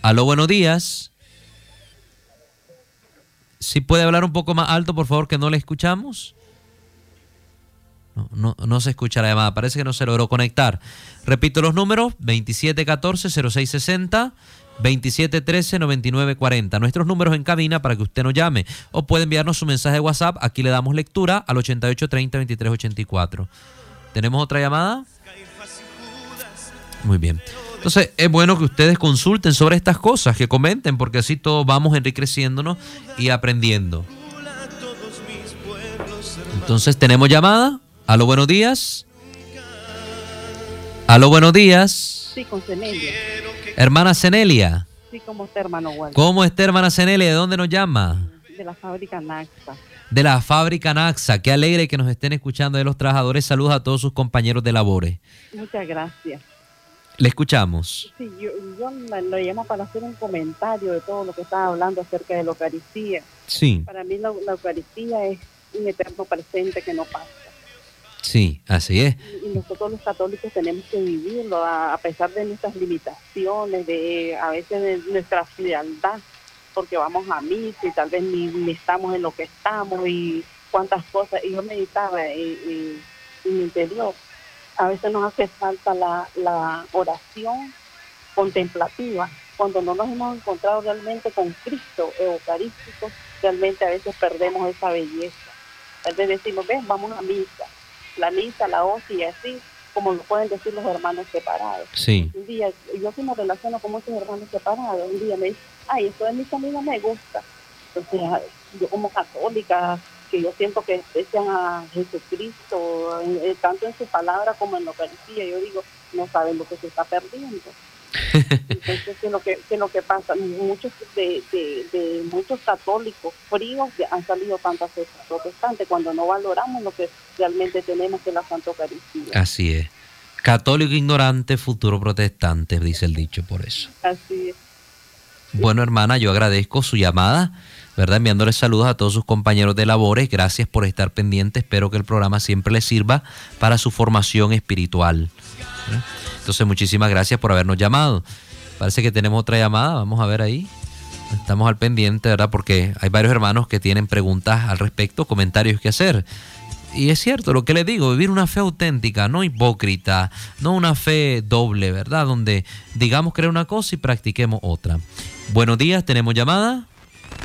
Aló, buenos días. Si puede hablar un poco más alto, por favor, que no le escuchamos. No, no, se escucha la llamada, parece que no se logró conectar. Repito los números, 2714-0660, 2713-9940. Nuestros números en cabina para que usted nos llame. O puede enviarnos su mensaje de WhatsApp, aquí le damos lectura al 8830-2384. ¿Tenemos otra llamada? Muy bien. Entonces es bueno que ustedes consulten sobre estas cosas, que comenten, porque así todos vamos enriqueciéndonos y aprendiendo. Entonces, ¿tenemos llamada? Aló, buenos días. Aló, buenos días. Sí, con Cenelia. Hermana Cenelia. Sí, ¿cómo está, hermano Walter? ¿Cómo está, hermana Cenelia? ¿De dónde nos llama? De la fábrica Naxa. De la fábrica Naxa. Qué alegre que nos estén escuchando de los trabajadores. Saludos a todos sus compañeros de labores. Muchas gracias. Le escuchamos. Sí, yo, lo llamo para hacer un comentario de todo lo que estaba hablando acerca de la Eucaristía. Sí. Para mí la Eucaristía es un eterno presente que no pasa. Sí, así es. Y nosotros los católicos tenemos que vivirlo a, pesar de nuestras limitaciones, de a veces de nuestra frialdad, porque vamos a misa y tal vez ni, estamos en lo que estamos y cuántas cosas. Y yo meditaba en, mi interior. A veces nos hace falta la, la oración contemplativa. Cuando no nos hemos encontrado realmente con Cristo eucarístico, realmente a veces perdemos esa belleza. Tal vez decimos, ven, vamos a misa la misa, la hostia y así, como lo pueden decir los hermanos separados. Sí. Un día, yo sí me relaciono con muchos hermanos separados, un día me dice, ay, esto de misa a mí no me gusta. Entonces, yo como católica, que yo siento que desprecian a Jesucristo, tanto en su palabra como en la Eucaristía, yo digo, no saben lo que se está perdiendo. Entonces, ¿qué es lo que, lo que pasa? Muchos de, de, muchos católicos fríos han salido tantas protestantes cuando no valoramos lo que realmente tenemos que la Santa Eucaristía. Así es. Católico ignorante, futuro protestante, dice el dicho por eso. Así es. Bueno, hermana, yo agradezco su llamada, ¿verdad? Enviándoles saludos a todos sus compañeros de labores. Gracias por estar pendiente. Espero que el programa siempre les sirva para su formación espiritual. Entonces, muchísimas gracias por habernos llamado. Parece que tenemos otra llamada, vamos a ver ahí. Estamos al pendiente, ¿verdad? Porque hay varios hermanos que tienen preguntas al respecto, comentarios que hacer. Y es cierto lo que les digo, vivir una fe auténtica, no hipócrita, no una fe doble, ¿verdad? Donde digamos creer una cosa y practiquemos otra. Buenos días, ¿tenemos llamada?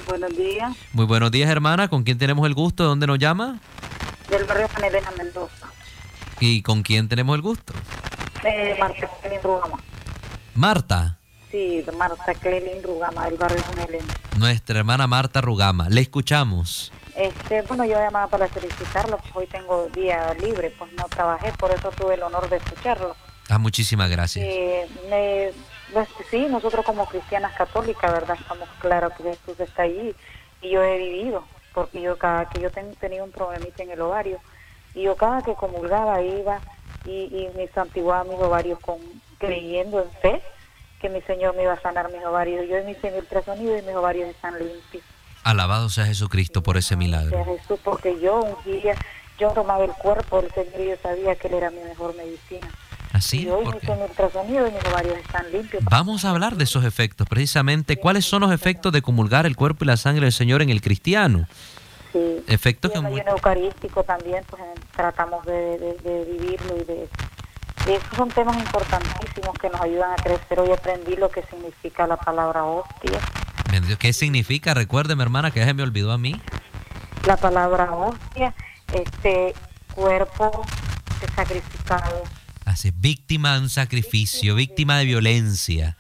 Buenos días. Muy buenos días, hermana. ¿Con quién tenemos el gusto? ¿De dónde nos llama? Del barrio San Elena Mendoza. ¿Y con quién tenemos el gusto? Marta Clelin Rugama. Marta. Sí, Marta Clelin Rugama, del barrio San Elena. Nuestra hermana Marta Rugama. Le escuchamos. Este, bueno, yo llamaba para felicitarlo, pues hoy tengo día libre, pues no trabajé, por eso tuve el honor de escucharlo. Ah, muchísimas gracias. Eh, pues, sí, nosotros como cristianas católicas, ¿verdad? Estamos claros que Jesús está allí y yo he vivido, porque yo cada que yo tenía un problemita en el ovario y yo cada que comulgaba iba y, y me santiguaba mis ovarios con, creyendo en fe que mi Señor me iba a sanar mis ovarios. Yo en mi ultrasonido y mis ovarios están limpios. Alabado sea Jesucristo por ese milagro. Sea Jesús, porque yo un día, yo tomaba el cuerpo del Señor y yo sabía que Él era mi mejor medicina. Así, y hoy ultrasonido y están limpios. Vamos a hablar de esos efectos, precisamente. ¿Cuáles son los efectos de comulgar el cuerpo y la sangre del Señor en el cristiano? Sí. Efectos que muy... eucarístico también, pues tratamos de, vivirlo y de... Esos son temas importantísimos que nos ayudan a crecer. Hoy aprendí lo que significa la palabra hostia. ¿Qué significa? Recuérdeme, hermana, que ya se me olvidó a mí. La palabra hostia, este, cuerpo sacrificado. Víctima de un sacrificio, víctima de violencia.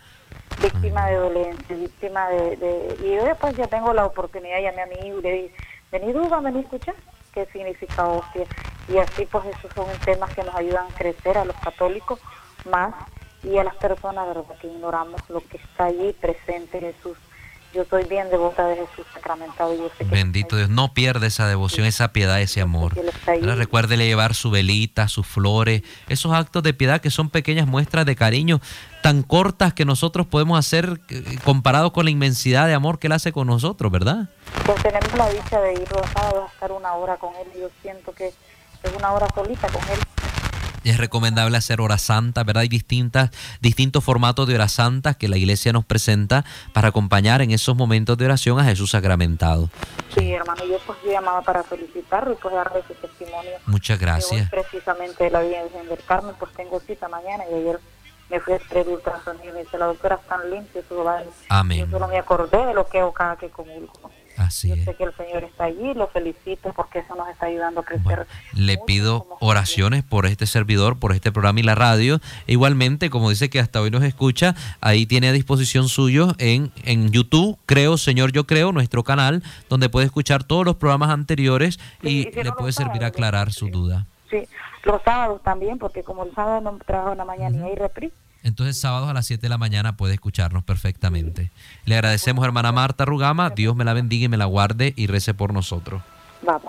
Víctima de violencia, víctima de, Y después ya tengo la oportunidad, llamé a mi hijo y le dije, vení duda, vení escuchar qué significa hostia. Y así pues esos son temas que nos ayudan a crecer a los católicos más y a las personas ¿verdad? que ignoramos lo que está allí presente Jesús yo soy bien devota de Jesús sacramentado. Y yo sé que Bendito Dios, no pierde esa devoción, esa piedad, ese amor. Recuérdele llevar su velita, sus flores, esos actos de piedad que son pequeñas muestras de cariño tan cortas que nosotros podemos hacer eh, comparado con la inmensidad de amor que Él hace con nosotros, ¿verdad? Pues tenemos la dicha de ir los sábados a estar una hora con Él y yo siento que es una hora solita con Él es recomendable hacer hora santa, ¿verdad? Hay distintas, distintos formatos de hora santa que la iglesia nos presenta para acompañar en esos momentos de oración a Jesús sacramentado. Sí, hermano, yo pues llamaba para felicitarlo y pues darle su testimonio. Muchas gracias. precisamente de la Virgen del Carmen, pues tengo cita mañana y ayer me fui a hacer ultrasonido y me dice, la doctora está tan limpio su Amén. Yo solo me acordé de lo que hago cada que comulgo. Así Yo sé que el Señor está allí, lo felicito porque eso nos está ayudando a crecer. le pido oraciones por este servidor, por este programa y la radio. igualmente, como dice que hasta hoy nos escucha, ahí tiene a disposición suyo en, en YouTube, Creo, Señor, yo creo, nuestro canal, donde puede escuchar todos los programas anteriores y, le puede servir a aclarar su duda. Sí, los sábados también, porque como el sábado no trabajo en la mañana y hay reprise entonces sábados a las 7 de la mañana puede escucharnos perfectamente. Le agradecemos, hermana Marta Rugama. Dios me la bendiga y me la guarde y rece por nosotros.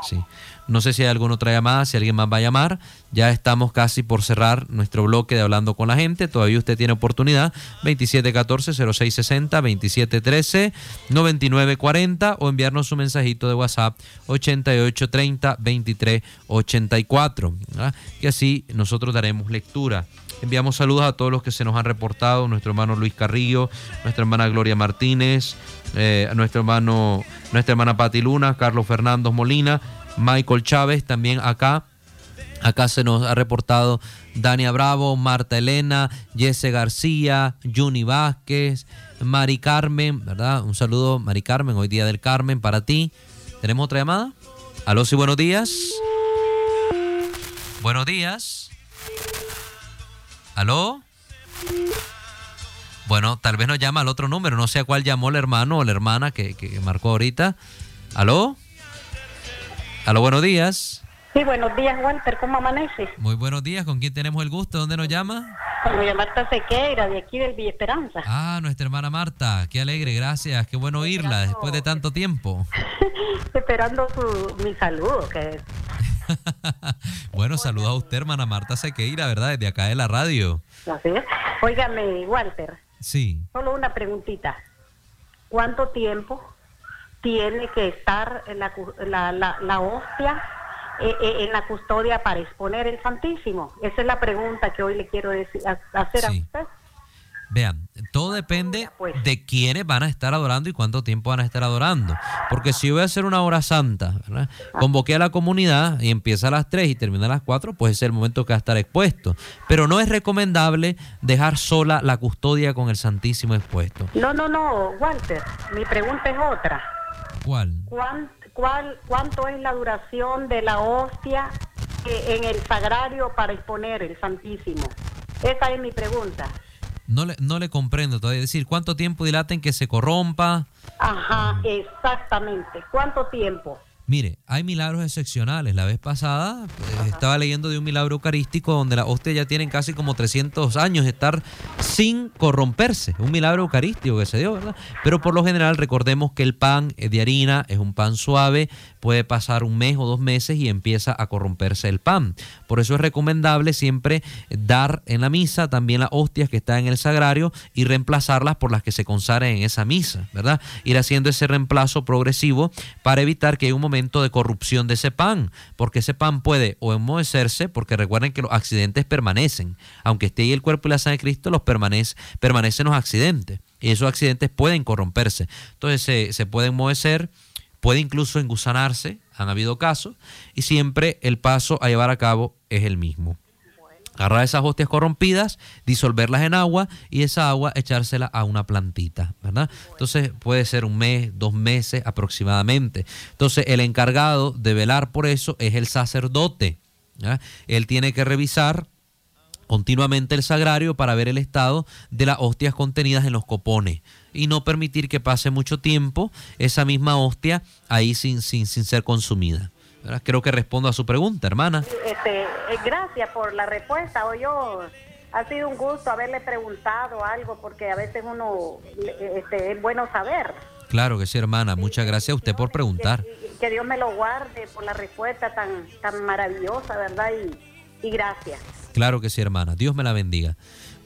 Sí. No sé si hay alguna otra llamada, si alguien más va a llamar. Ya estamos casi por cerrar nuestro bloque de Hablando con la Gente. Todavía usted tiene oportunidad. 2714-0660, 2713-9940 o enviarnos un mensajito de WhatsApp 8830-2384. Y así nosotros daremos lectura Enviamos saludos a todos los que se nos han reportado, nuestro hermano Luis Carrillo, nuestra hermana Gloria Martínez, eh, nuestro hermano, nuestra hermana Pati Luna, Carlos Fernando Molina, Michael Chávez, también acá. Acá se nos ha reportado Dania Bravo, Marta Elena, Jesse García, Juni Vázquez, Mari Carmen, ¿verdad? Un saludo, Mari Carmen, hoy día del Carmen para ti. ¿Tenemos otra llamada? Aló, sí, buenos días. Buenos días. ¿Aló? Bueno, tal vez nos llama al otro número. No sé a cuál llamó el hermano o la hermana que, marcó ahorita. ¿Aló? ¿Aló? Buenos días. Sí, buenos días, Walter. ¿Cómo amanece? Muy buenos días. ¿Con quién tenemos el gusto? ¿Dónde nos llama? Con Marta Sequeira, de aquí del Villa Esperanza. Ah, nuestra hermana Marta. Qué alegre, gracias. Qué bueno oírla después de tanto tiempo. Esperando su, mi saludo, que bueno, saludos a usted, hermana Marta Sequeira, ¿verdad? Desde acá de la radio. Así Óigame, Walter. Sí. Solo una preguntita. ¿Cuánto tiempo tiene que estar la, la, hostia eh, eh, en la custodia para exponer el Santísimo? Esa es la pregunta que hoy le quiero decir, hacer a usted. Vean, todo depende pues. de quiénes van a estar adorando y cuánto tiempo van a estar adorando. Porque si yo voy a hacer una hora santa, ¿verdad? Ah. convoqué a la comunidad y empieza a las 3 y termina a las 4, pues es el momento que va a estar expuesto. Pero no es recomendable dejar sola la custodia con el Santísimo expuesto. No, no, no, Walter, mi pregunta es otra. ¿Cuál? cuál cuánto es la duración de la hostia en el sagrario para exponer el Santísimo? Esa es mi pregunta. No le, no le comprendo todavía. Es decir, ¿cuánto tiempo dilata en que se corrompa? Ajá, exactamente. ¿Cuánto tiempo? Mire, hay milagros excepcionales. La vez pasada eh, estaba leyendo de un milagro eucarístico donde la hostia ya tienen casi como 300 años de estar sin corromperse. Un milagro eucarístico que se dio, ¿verdad? Pero por lo general recordemos que el pan de harina es un pan suave, puede pasar un mes o dos meses y empieza a corromperse el pan. Por eso es recomendable siempre dar en la misa también las hostias que están en el sagrario y reemplazarlas por las que se consagren en esa misa, ¿verdad? Ir haciendo ese reemplazo progresivo para evitar que haya un momento de corrupción de ese pan, porque ese pan puede o enmohecerse, porque recuerden que los accidentes permanecen, aunque esté ahí el cuerpo y la sangre de Cristo, los permanece, permanecen los accidentes, y esos accidentes pueden corromperse. Entonces se, se puede enmohecer, puede incluso engusanarse, han habido casos, y siempre el paso a llevar a cabo es el mismo agarrar esas hostias corrompidas, disolverlas en agua y esa agua echársela a una plantita, ¿verdad? Entonces puede ser un mes, dos meses aproximadamente. Entonces el encargado de velar por eso es el sacerdote. Él tiene que revisar continuamente el sagrario para ver el estado de las hostias contenidas en los copones y no permitir que pase mucho tiempo esa misma hostia ahí sin, sin, sin ser consumida. Creo que respondo a su pregunta, hermana. Este, eh, gracias por la respuesta. O yo, ha sido un gusto haberle preguntado algo porque a veces uno este, es bueno saber. Claro que sí, hermana. Muchas gracias a usted por preguntar. Que, Dios me lo guarde por la respuesta tan, tan maravillosa, ¿verdad? Y, y gracias. Claro que sí, hermana. Dios me la bendiga.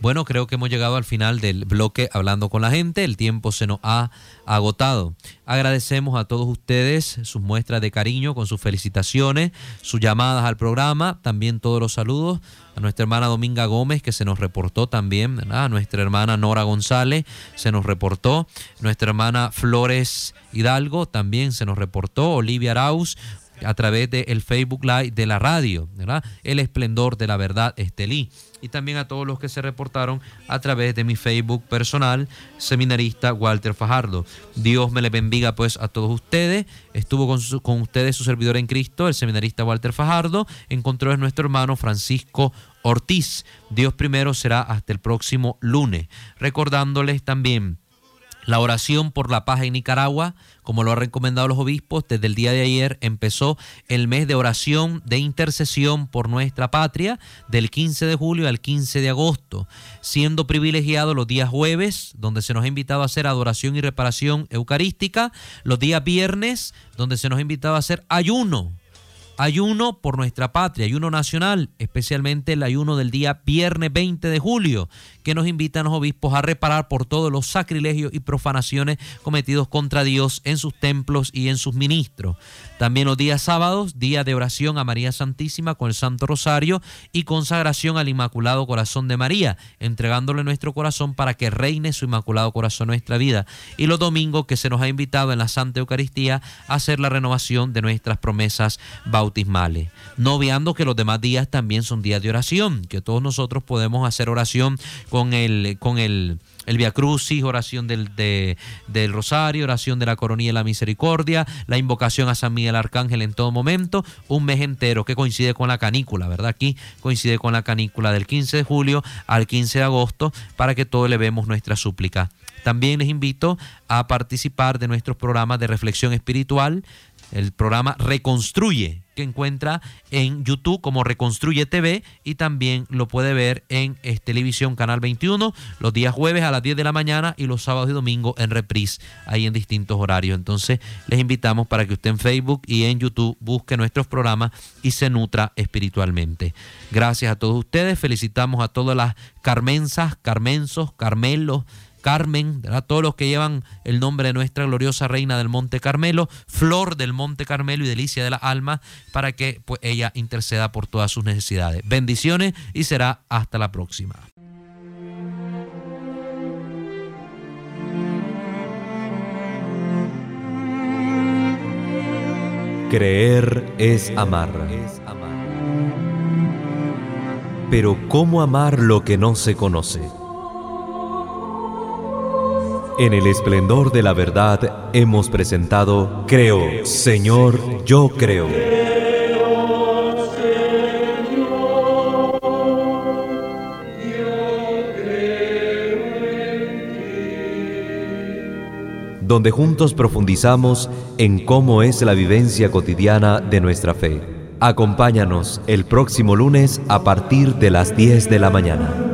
Bueno, creo que hemos llegado al final del bloque hablando con la gente. El tiempo se nos ha agotado. Agradecemos a todos ustedes sus muestras de cariño, con sus felicitaciones, sus llamadas al programa, también todos los saludos a nuestra hermana Dominga Gómez, que se nos reportó también, a nuestra hermana Nora González, se nos reportó, nuestra hermana Flores Hidalgo también se nos reportó, Olivia Arauz, a través del Facebook Live de la radio, ¿verdad? El esplendor de la verdad, Estelí y también a todos los que se reportaron a través de mi Facebook personal, seminarista Walter Fajardo. Dios me le bendiga pues a todos ustedes. Estuvo con, con ustedes su servidor en Cristo, el seminarista Walter Fajardo. Encontró a nuestro hermano Francisco Ortiz. Dios primero será hasta el próximo lunes. Recordándoles también la oración por la paz en Nicaragua, como lo han recomendado los obispos, desde el día de ayer empezó el mes de oración de intercesión por nuestra patria, del 15 de julio al 15 de agosto, siendo privilegiados los días jueves, donde se nos ha invitado a hacer adoración y reparación eucarística, los días viernes, donde se nos ha invitado a hacer ayuno ayuno por nuestra patria, ayuno nacional, especialmente el ayuno del día viernes 20 de julio, que nos invitan los obispos a reparar por todos los sacrilegios y profanaciones cometidos contra Dios en sus templos y en sus ministros. También los días sábados, día de oración a María Santísima con el Santo Rosario y consagración al Inmaculado Corazón de María, entregándole nuestro corazón para que reine su Inmaculado Corazón en nuestra vida. Y los domingos que se nos ha invitado en la Santa Eucaristía a hacer la renovación de nuestras promesas No obviando que los demás días también son días de oración, que todos nosotros podemos hacer oración con el, con el, el Via Crucis, oración del, del Rosario, oración de la Coronilla de la Misericordia, la invocación a San Miguel Arcángel en todo momento, un mes entero que coincide con la canícula, ¿verdad? Aquí coincide con la canícula del 15 de julio al 15 de agosto para que todos le vemos nuestra súplica. También les invito a participar de nuestros programas de reflexión espiritual el programa Reconstruye, que encuentra en YouTube como Reconstruye TV y también lo puede ver en Televisión Canal 21 los días jueves a las 10 de la mañana y los sábados y domingos en reprise, ahí en distintos horarios. Entonces les invitamos para que usted en Facebook y en YouTube busque nuestros programas y se nutra espiritualmente. Gracias a todos ustedes, felicitamos a todas las carmensas, carmensos, carmelos, Carmen, a todos los que llevan el nombre de nuestra gloriosa reina del Monte Carmelo, Flor del Monte Carmelo y Delicia de la Alma, para que pues, ella interceda por todas sus necesidades. Bendiciones y será hasta la próxima. Creer es amar. Pero ¿cómo amar lo que no se conoce? En el esplendor de la verdad hemos presentado Creo, Señor, yo creo. donde juntos profundizamos en cómo es la vivencia cotidiana de nuestra fe. Acompáñanos el próximo lunes a partir de las 10 de la mañana.